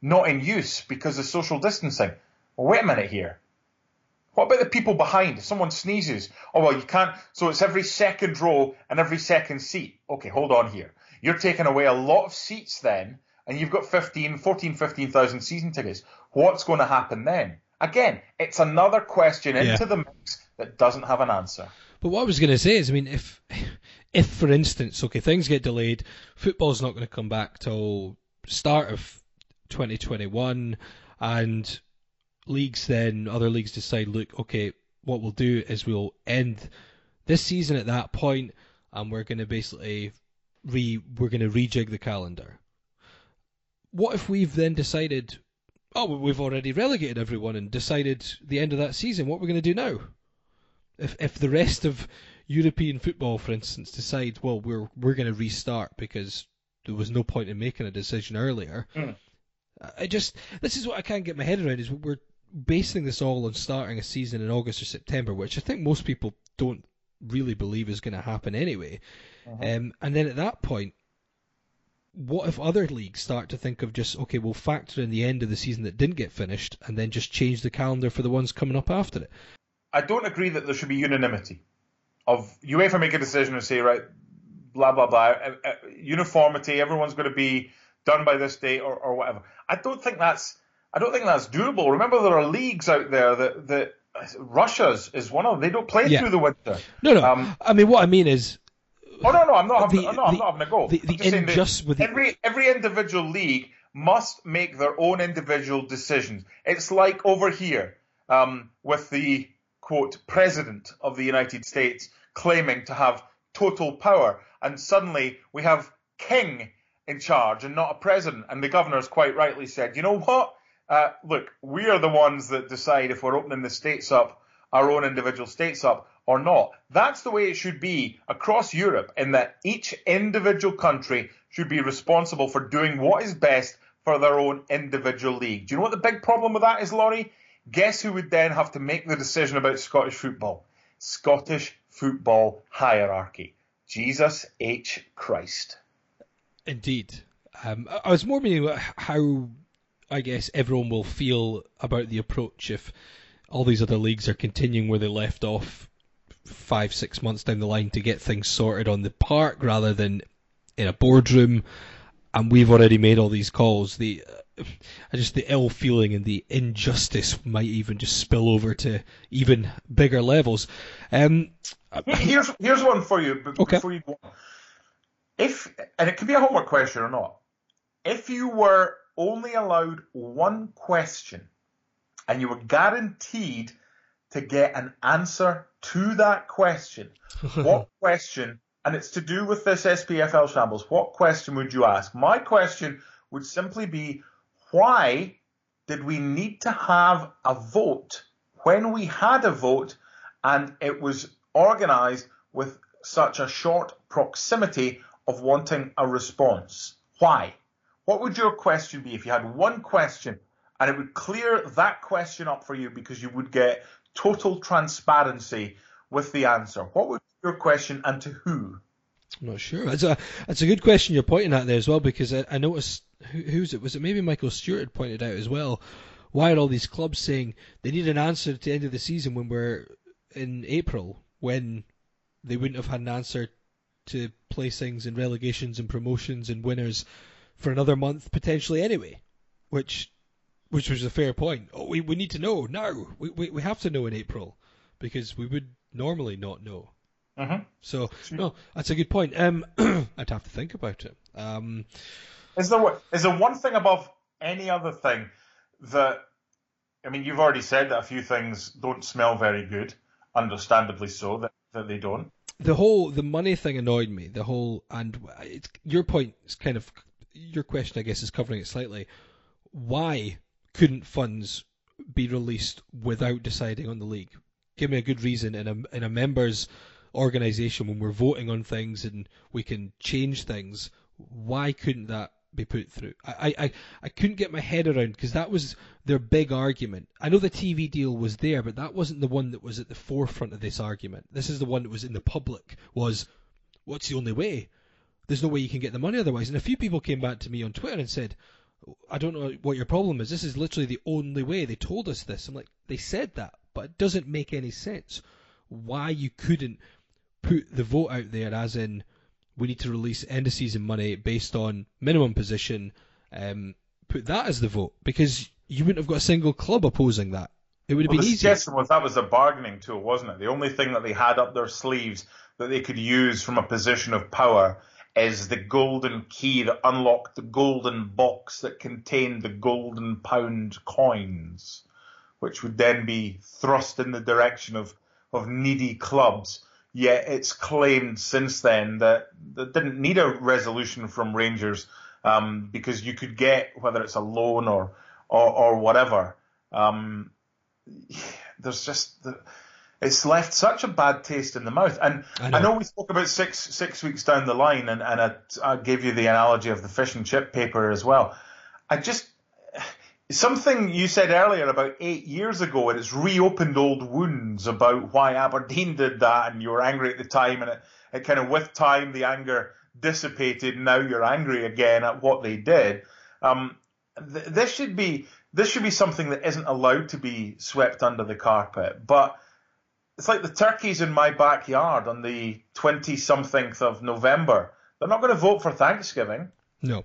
not in use because of social distancing. Well, wait a minute here. What about the people behind? If someone sneezes, oh well, you can't. So it's every second row and every second seat. Okay, hold on here. You're taking away a lot of seats then, and you've got 15, 14, 15,000 season tickets. What's going to happen then? Again, it's another question into yeah. the mix that doesn't have an answer. But what I was going to say is, I mean, if, if for instance, okay, things get delayed, football's not going to come back till start of 2021, and leagues then other leagues decide, look, okay, what we'll do is we'll end this season at that point, and we're going to basically re we're going to rejig the calendar. What if we've then decided, oh, we've already relegated everyone and decided the end of that season? What we're going to do now? If if the rest of European football, for instance, decide well, we're we're going to restart because there was no point in making a decision earlier. Mm. I just this is what I can't get my head around is we're basing this all on starting a season in August or September, which I think most people don't really believe is going to happen anyway. Uh-huh. Um, and then at that point, what if other leagues start to think of just okay, we'll factor in the end of the season that didn't get finished, and then just change the calendar for the ones coming up after it? I don't agree that there should be unanimity. Of UEFA make a decision and say right, blah blah blah, uh, uh, uniformity. Everyone's going to be done by this date or, or whatever. I don't think that's I don't think that's doable. Remember, there are leagues out there that that Russia's is one of them. They don't play yeah. through the winter. No, no. Um, I mean, what I mean is. Oh no, no, I'm not. Having, the, no, I'm not having a go. The, the in, just with every every individual league must make their own individual decisions. It's like over here um, with the quote president of the United States claiming to have total power, and suddenly we have king in charge and not a president. And the governor's quite rightly said, you know what? Uh, look, we are the ones that decide if we're opening the states up, our own individual states up, or not. That's the way it should be across Europe, in that each individual country should be responsible for doing what is best for their own individual league. Do you know what the big problem with that is, Laurie? Guess who would then have to make the decision about Scottish football? Scottish football hierarchy. Jesus H. Christ. Indeed. Um, I was more meaning how I guess everyone will feel about the approach if all these other leagues are continuing where they left off five, six months down the line to get things sorted on the park rather than in a boardroom. And we've already made all these calls. The just the ill feeling and the injustice might even just spill over to even bigger levels. Um, here's here's one for you okay. before you go. If and it could be a homework question or not. If you were only allowed one question and you were guaranteed to get an answer to that question, what question, and it's to do with this SPFL shambles, what question would you ask? My question would simply be why did we need to have a vote when we had a vote and it was organised with such a short proximity of wanting a response? Why? What would your question be if you had one question and it would clear that question up for you because you would get total transparency with the answer? What would your question and to who? I'm not sure. That's a that's a good question you're pointing at there as well because I, I noticed who, who's it was it maybe Michael Stewart had pointed out as well. Why are all these clubs saying they need an answer at the end of the season when we're in April when they wouldn't have had an answer to placings and relegations and promotions and winners for another month potentially anyway, which which was a fair point. Oh, we we need to know now. We we, we have to know in April because we would normally not know. Mm-hmm. So no, that's a good point. Um, I'd have to think about it. Um, is there is there one thing above any other thing that I mean? You've already said that a few things don't smell very good, understandably so that, that they don't. The whole the money thing annoyed me. The whole and your point is kind of your question, I guess, is covering it slightly. Why couldn't funds be released without deciding on the league? Give me a good reason in a in a members organisation when we're voting on things and we can change things. Why couldn't that be put through? I I, I couldn't get my head around because that was their big argument. I know the TV deal was there, but that wasn't the one that was at the forefront of this argument. This is the one that was in the public. Was what's the only way? there's no way you can get the money otherwise. And a few people came back to me on Twitter and said, I don't know what your problem is. This is literally the only way. They told us this. I'm like, they said that, but it doesn't make any sense. Why you couldn't put the vote out there as in we need to release end of season money based on minimum position, um, put that as the vote because you wouldn't have got a single club opposing that. It would have well, been the easy. suggestion was that was a bargaining tool, wasn't it? The only thing that they had up their sleeves that they could use from a position of power is the golden key that unlocked the golden box that contained the golden pound coins, which would then be thrust in the direction of, of needy clubs. Yet it's claimed since then that that didn't need a resolution from Rangers um, because you could get whether it's a loan or or, or whatever. Um, there's just the, it's left such a bad taste in the mouth. And I know, I know we spoke about six six weeks down the line, and, and I, I gave you the analogy of the fish and chip paper as well. I just something you said earlier about eight years ago, and it's reopened old wounds about why Aberdeen did that, and you were angry at the time, and it, it kind of with time the anger dissipated. Now you're angry again at what they did. Um, th- this should be this should be something that isn't allowed to be swept under the carpet, but it's like the turkeys in my backyard on the 20 somethingth of November. They're not going to vote for Thanksgiving. No.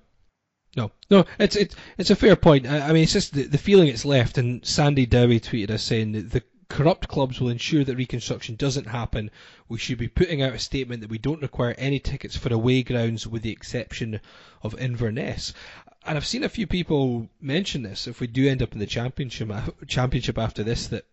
No, no, it's it's it's a fair point. I, I mean, it's just the, the feeling it's left. And Sandy Dowie tweeted us saying that the corrupt clubs will ensure that reconstruction doesn't happen. We should be putting out a statement that we don't require any tickets for away grounds, with the exception of Inverness. And I've seen a few people mention this. If we do end up in the championship, uh, championship after this, that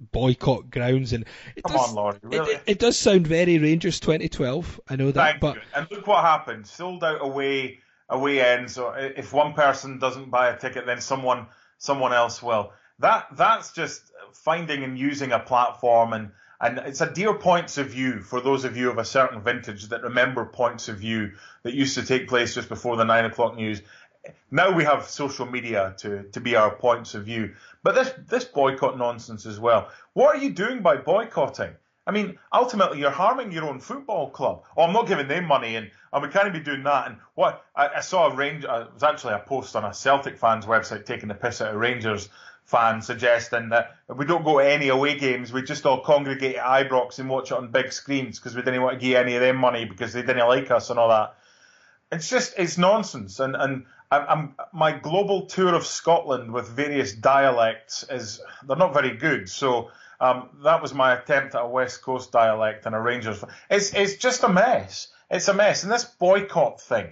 boycott grounds and it Come does, on, Lord, really? it, it, does sound very Rangers 2012. I know that, Thank but you. and look what happened: sold out away away ends. So if one person doesn't buy a ticket, then someone someone else will. That that's just finding and using a platform and. And it's a dear points of view for those of you of a certain vintage that remember points of view that used to take place just before the nine o'clock news now we have social media to, to be our points of view. But this this boycott nonsense as well. What are you doing by boycotting? I mean, ultimately, you're harming your own football club. Oh, I'm not giving them money, and, and we can't be doing that. And what I, I saw a range, uh, it was actually a post on a Celtic fans website taking the piss out of Rangers fans, suggesting that we don't go to any away games, we just all congregate at Ibrox and watch it on big screens because we didn't want to give any of them money because they didn't like us and all that. It's just it's nonsense, and and I'm, my global tour of Scotland with various dialects is they're not very good. So um, that was my attempt at a West Coast dialect and a Rangers. It's it's just a mess. It's a mess, and this boycott thing,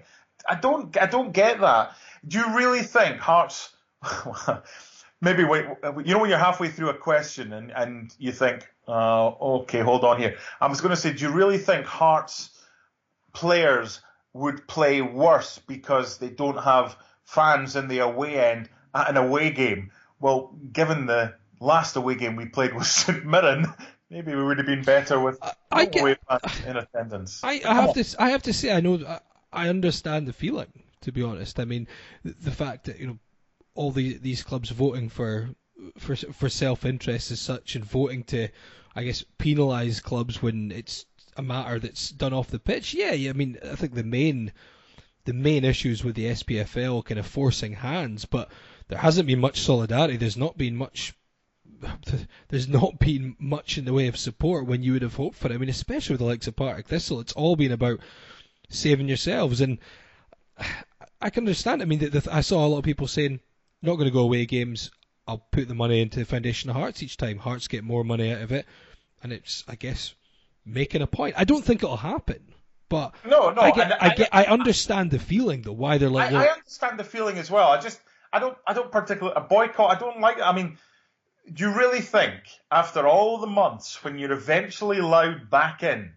I don't I don't get that. Do you really think Hearts? maybe wait. You know when you're halfway through a question and and you think, uh, okay, hold on here. I was going to say, do you really think Hearts players would play worse because they don't have fans in the away end at an away game. Well, given the last away game we played was St Mirren, maybe we would have been better with I, away fans in attendance. I, I have to I have to say I know I understand the feeling. To be honest, I mean the fact that you know all the, these clubs voting for for for self interest as such and voting to I guess penalise clubs when it's a matter that's done off the pitch, yeah, I mean, I think the main the main issues with the SPFL kind of forcing hands, but there hasn't been much solidarity. There's not been much. There's not been much in the way of support when you would have hoped for it. I mean, especially with the likes of Partick Thistle, it's all been about saving yourselves, and I can understand. I mean, the, the, I saw a lot of people saying, "Not going to go away games. I'll put the money into the Foundation of Hearts each time. Hearts get more money out of it." And it's, I guess, making a point. I don't think it'll happen. But no, no, I get, I, I, get, I understand the feeling though. Why they're like, I, I, understand the feeling as well. I just, I don't, I don't particularly a boycott. I don't like. I mean, do you really think after all the months when you're eventually allowed back in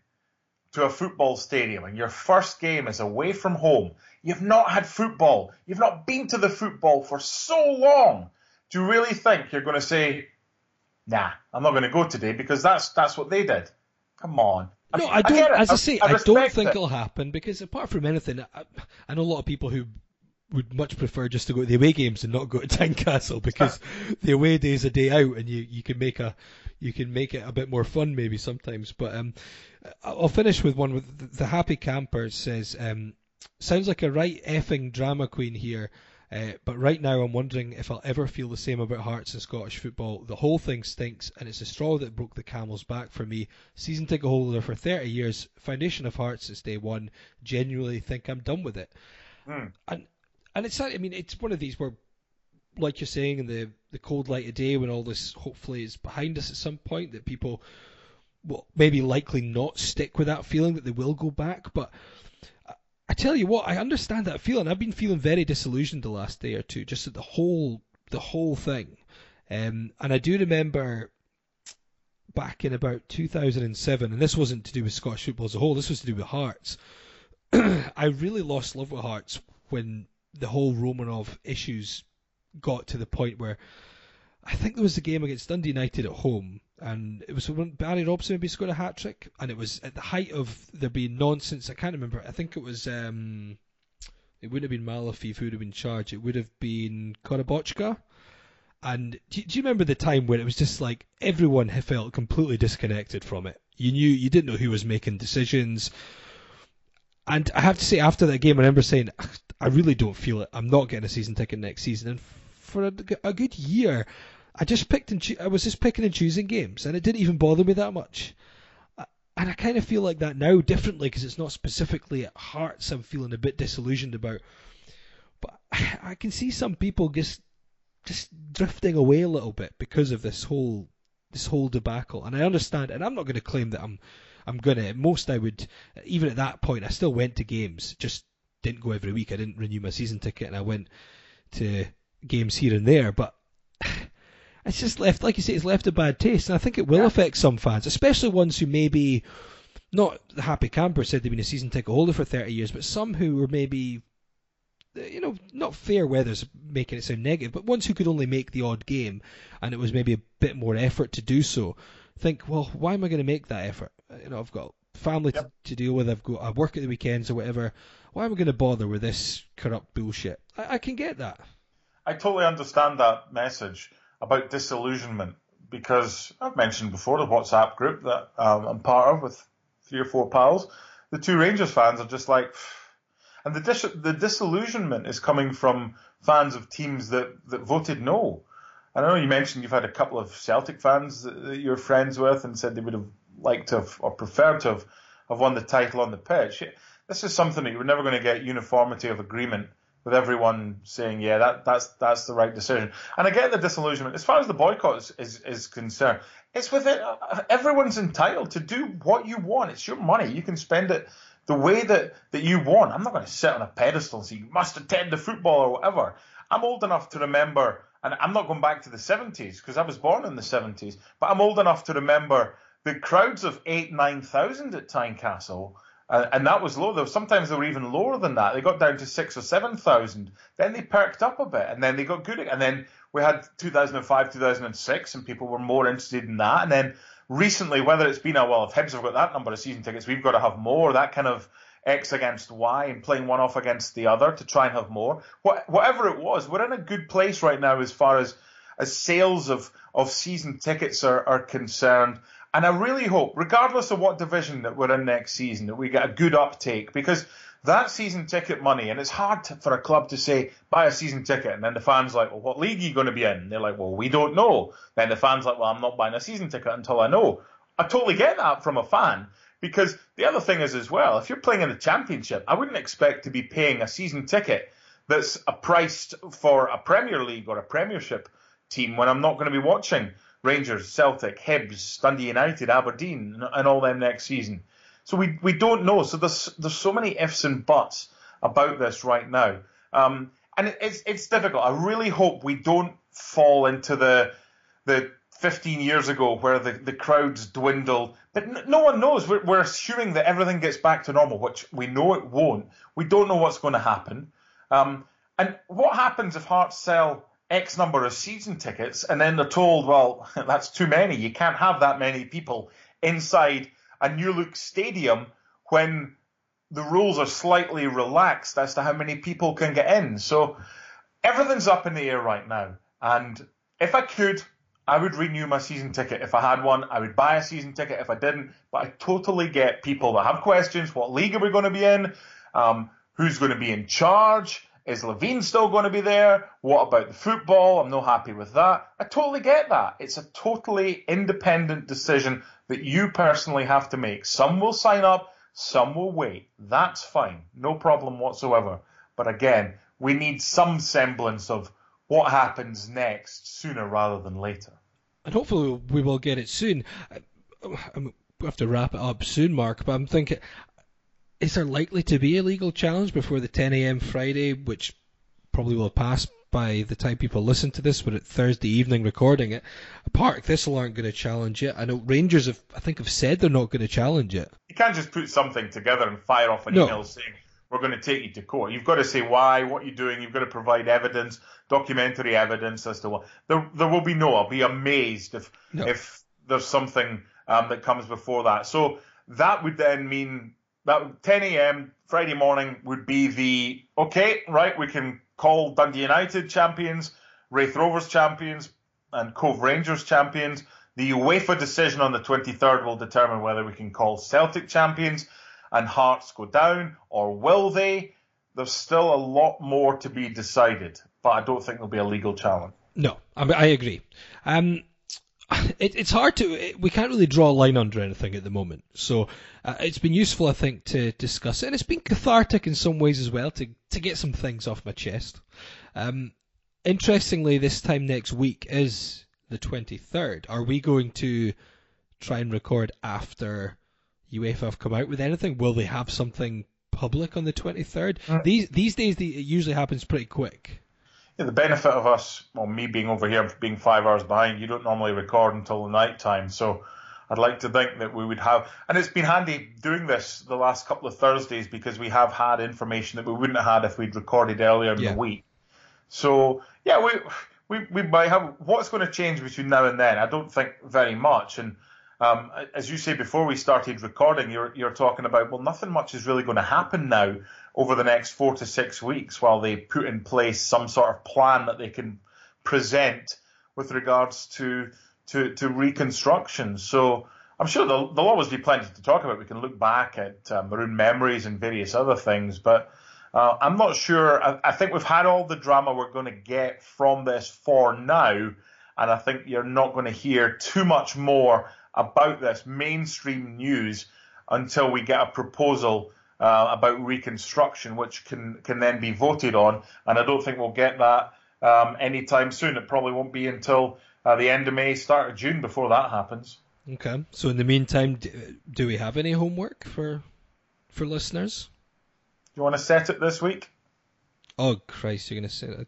to a football stadium and your first game is away from home, you've not had football, you've not been to the football for so long? Do you really think you're going to say, "Nah, I'm not going to go today" because that's that's what they did? Come on. No, I don't. I as I say, I, I don't think it. will happen because apart from anything, I, I, know a lot of people who would much prefer just to go to the away games and not go to Tynecastle because the away day is a day out and you, you can make a you can make it a bit more fun maybe sometimes. But um, I'll finish with one with the happy camper says um, sounds like a right effing drama queen here. Uh, but right now, I'm wondering if I'll ever feel the same about Hearts and Scottish football. The whole thing stinks, and it's the straw that broke the camel's back for me. Season ticket holder for 30 years, foundation of Hearts since day one. Genuinely think I'm done with it. Mm. And and it's I mean it's one of these where, like you're saying, in the the cold light of day, when all this hopefully is behind us at some point, that people will maybe likely not stick with that feeling that they will go back, but I tell you what, I understand that feeling. I've been feeling very disillusioned the last day or two, just at the whole the whole thing. Um, and I do remember back in about 2007, and this wasn't to do with Scottish football as a whole. This was to do with Hearts. I really lost love with Hearts when the whole Romanov issues got to the point where I think there was a game against Dundee United at home, and it was when Barry Robson maybe scored a hat trick, and it was at the height of there being nonsense. I can't remember. I think it was. Um, it wouldn't have been Malofeev who would have been charged. It would have been Korobochka. And do, do, you remember the time when it was just like everyone felt completely disconnected from it? You knew you didn't know who was making decisions. And I have to say, after that game, I remember saying, I really don't feel it. I'm not getting a season ticket next season. And for a, a good year, I just picked and cho- I was just picking and choosing games, and it didn't even bother me that much. Uh, and I kind of feel like that now differently because it's not specifically at Hearts I'm feeling a bit disillusioned about. But I can see some people just just drifting away a little bit because of this whole this whole debacle. And I understand, and I'm not going to claim that I'm I'm going to. Most I would, even at that point, I still went to games, just didn't go every week. I didn't renew my season ticket, and I went to games here and there. But it's just left, like you say, it's left a bad taste, and I think it will yeah. affect some fans, especially ones who maybe not the happy camper said they've been a season ticket holder for 30 years, but some who were maybe, you know, not fair weather's making it sound negative, but ones who could only make the odd game, and it was maybe a bit more effort to do so. Think, well, why am I going to make that effort? You know, I've got family yep. to, to, deal with. I've got I work at the weekends or whatever. Why am I going to bother with this corrupt bullshit? I, I can get that. I totally understand that message about disillusionment because I've mentioned before the WhatsApp group that um, I'm part of with three or four pals. The two Rangers fans are just like, and the dis- the disillusionment is coming from fans of teams that, that voted no. And I know you mentioned you've had a couple of Celtic fans that you're friends with and said they would have liked to have or preferred to have, have won the title on the pitch. This is something that you're never going to get uniformity of agreement with everyone saying, yeah, that, that's that's the right decision. And I get the disillusionment. As far as the boycott is, is, is concerned, it's with it. Uh, everyone's entitled to do what you want. It's your money. You can spend it the way that, that you want. I'm not going to sit on a pedestal and say you must attend the football or whatever. I'm old enough to remember, and I'm not going back to the 70s because I was born in the 70s, but I'm old enough to remember the crowds of eight, nine thousand at Tynecastle uh, and that was low. Though sometimes they were even lower than that. They got down to six or seven thousand. Then they perked up a bit, and then they got good. And then we had 2005, 2006, and people were more interested in that. And then recently, whether it's been a well, if Hibs have got that number of season tickets, we've got to have more. That kind of X against Y and playing one off against the other to try and have more. What, whatever it was, we're in a good place right now as far as as sales of of season tickets are, are concerned. And I really hope, regardless of what division that we're in next season, that we get a good uptake because that season ticket money, and it's hard to, for a club to say, buy a season ticket, and then the fans like, well, what league are you going to be in? And they're like, well, we don't know. Then the fans like, well, I'm not buying a season ticket until I know. I totally get that from a fan because the other thing is as well, if you're playing in the championship, I wouldn't expect to be paying a season ticket that's priced for a Premier League or a Premiership team when I'm not going to be watching Rangers, Celtic, Hibs, Dundee United, Aberdeen, and all them next season. So we we don't know. So there's there's so many ifs and buts about this right now, um, and it's it's difficult. I really hope we don't fall into the the 15 years ago where the, the crowds dwindle. But no one knows. We're, we're assuming that everything gets back to normal, which we know it won't. We don't know what's going to happen. Um, and what happens if Hearts sell X number of season tickets, and then they're told, well, that's too many. You can't have that many people inside a new look stadium when the rules are slightly relaxed as to how many people can get in. So everything's up in the air right now. And if I could, I would renew my season ticket. If I had one, I would buy a season ticket if I didn't. But I totally get people that have questions. What league are we going to be in? Um, who's going to be in charge? Is Levein still going to be there? What about the football? I'm not happy with that. I totally get that. It's a totally independent decision that you personally have to make. Some will sign up, some will wait. That's fine. No problem whatsoever. But again, we need some semblance of what happens next sooner rather than later. And hopefully we will get it soon. I, mean, we have to wrap it up soon, Mark, but I'm thinking is there likely to be a legal challenge before the 10 a.m. Friday, which probably will pass by the time people listen to this, but at Thursday evening recording it, Partick Thistle aren't going to challenge it. I know Rangers have, I think, have said they're not going to challenge it. You can't just put something together and fire off an no. email saying we're going to take you to court. You've got to say why, what you're doing. You've got to provide evidence, documentary evidence as to what. There, there will be no. I'll be amazed if no. if there's something um, that comes before that. So that would then mean that 10 a.m. Friday morning would be the okay, right? We can call Dundee United champions, Raith Rovers champions, and Cove Rangers champions. The UEFA decision on the 23rd will determine whether we can call Celtic champions and Hearts go down, or will they? There's still a lot more to be decided, but I don't think there'll be a legal challenge. No, I, I agree. Um, it, it's hard to it, we can't really draw a line under anything at the moment. So uh, it's been useful, I think, to discuss it, and it's been cathartic in some ways as well to to get some things off my chest. Um, interestingly, this time next week is the 23rd. Are we going to try and record after UEFA have come out with anything? Will they have something public on the 23rd? Uh, these these days, the, it usually happens pretty quick yeah, the benefit of us, well, me being over here being five hours behind, you don't normally record until the night time. So I'd like to think that we would have, and it's been handy doing this the last couple of Thursdays because we have had information that we wouldn't have had if we'd recorded earlier in yeah. the week. So yeah, we we we might have. What's going to change between now and then? I don't think very much. And um, as you say before we started recording, you're you're talking about well, nothing much is really going to happen now over the next four to six weeks while they put in place some sort of plan that they can present with regards to to, to reconstruction. So I'm sure there'll, there'll, always be plenty to talk about. We can look back at uh, maroon memories and various other things, but uh, I'm not sure. I, I, think we've had all the drama we're going to get from this for now, and I think you're not going to hear too much more about this mainstream news until we get a proposal uh, about reconstruction, which can can then be voted on. And I don't think we'll get that um, anytime soon. It probably won't be until uh, the end of May, start of June before that happens. Okay. So in the meantime, do we have any homework for for listeners? Do you want to set it this week? Oh Christ, you're going to set it.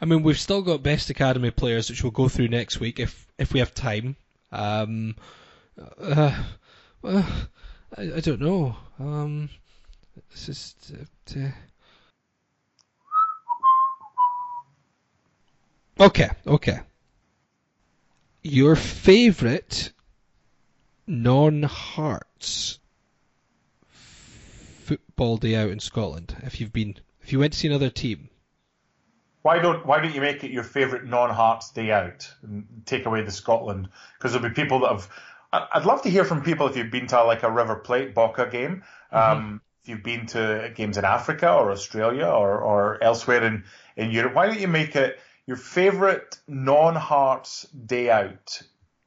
I mean, we've still got best academy players, which we'll go through next week if if we have time. Um, uh, well, I, I don't know. Um, this is. Uh. Okay, okay. Your favorite non-Hearts football day out in Scotland? If you've been, if you went to see another team, why don't why don't you make it your favourite non-Hearts day out and take away the Scotland? Because there'll be people that have. I'd love to hear from people if you've been to like a River Plate Boca game. Mm-hmm. Um, if you've been to games in Africa or Australia or, or elsewhere in, in Europe, why don't you make it your favourite non-Hearts day out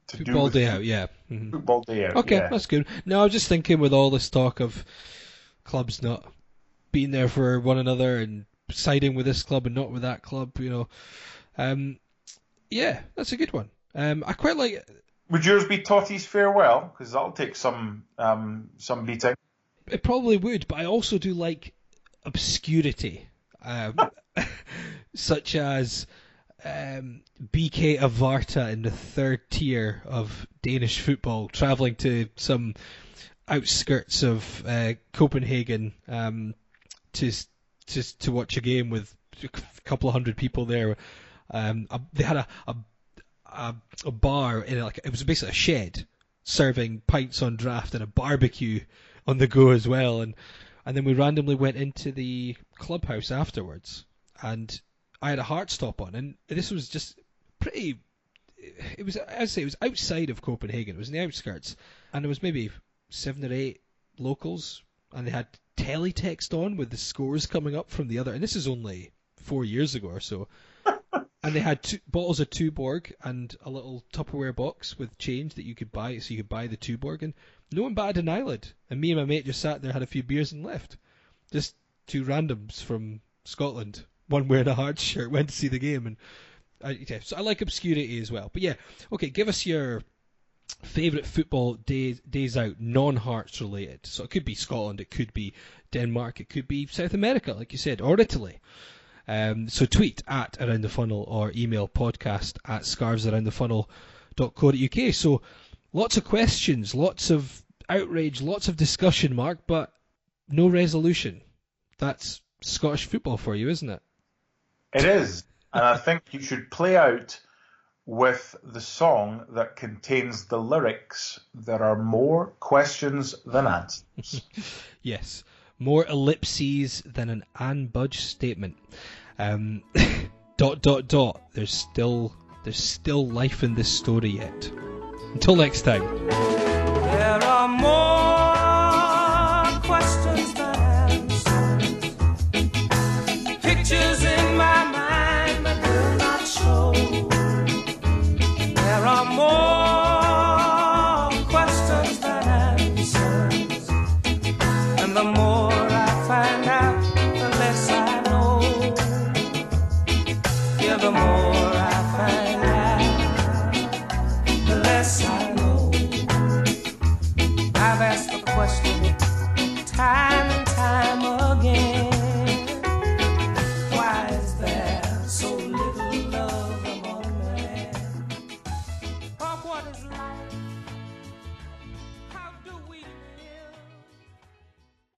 to football day out, yeah. Mm-hmm. Football day out. Okay, yeah. that's good. No, I was just thinking with all this talk of clubs not being there for one another and siding with this club and not with that club, you know. Um, yeah, that's a good one. Um, I quite like. Would yours be Totti's farewell? Because that'll take some um, some beating. It probably would, but I also do like obscurity, um, such as um, BK Avarta in the third tier of Danish football, travelling to some outskirts of uh, Copenhagen um, to to to watch a game with a couple of hundred people there. Um, they had a, a a, a bar in like it was basically a shed serving pints on draft and a barbecue on the go as well, and and then we randomly went into the clubhouse afterwards and I had a Hearts top on, and this was just pretty. It was, I'd say, it was outside of Copenhagen. It was in the outskirts, and there was maybe seven or eight locals, and they had teletext on with the scores coming up from the other. And this is only four years ago or so. And they had two, bottles of Tuborg and a little Tupperware box with change that you could buy, so you could buy the Tuborg. And no one batted an eyelid. And me and my mate just sat there, had a few beers, and left. Just two randoms from Scotland one wearing a Hearts shirt went to see the game, and I, yeah, so I like obscurity as well. But yeah, okay, give us your favorite football days days out, non-Hearts related. So it could be Scotland, it could be Denmark, it could be South America, like you said, or Italy. Um, so tweet at around the funnel or email podcast at scarvesaroundthefunnel.co.uk. So lots of questions, lots of outrage, lots of discussion, Mark, but no resolution. That's Scottish football for you, isn't it? It is. And I think you should play out with the song that contains the lyrics There are more questions than answers. yes. More ellipses than an Anne Budge statement. Um, dot dot dot. There's still there's still life in this story yet. Until next time.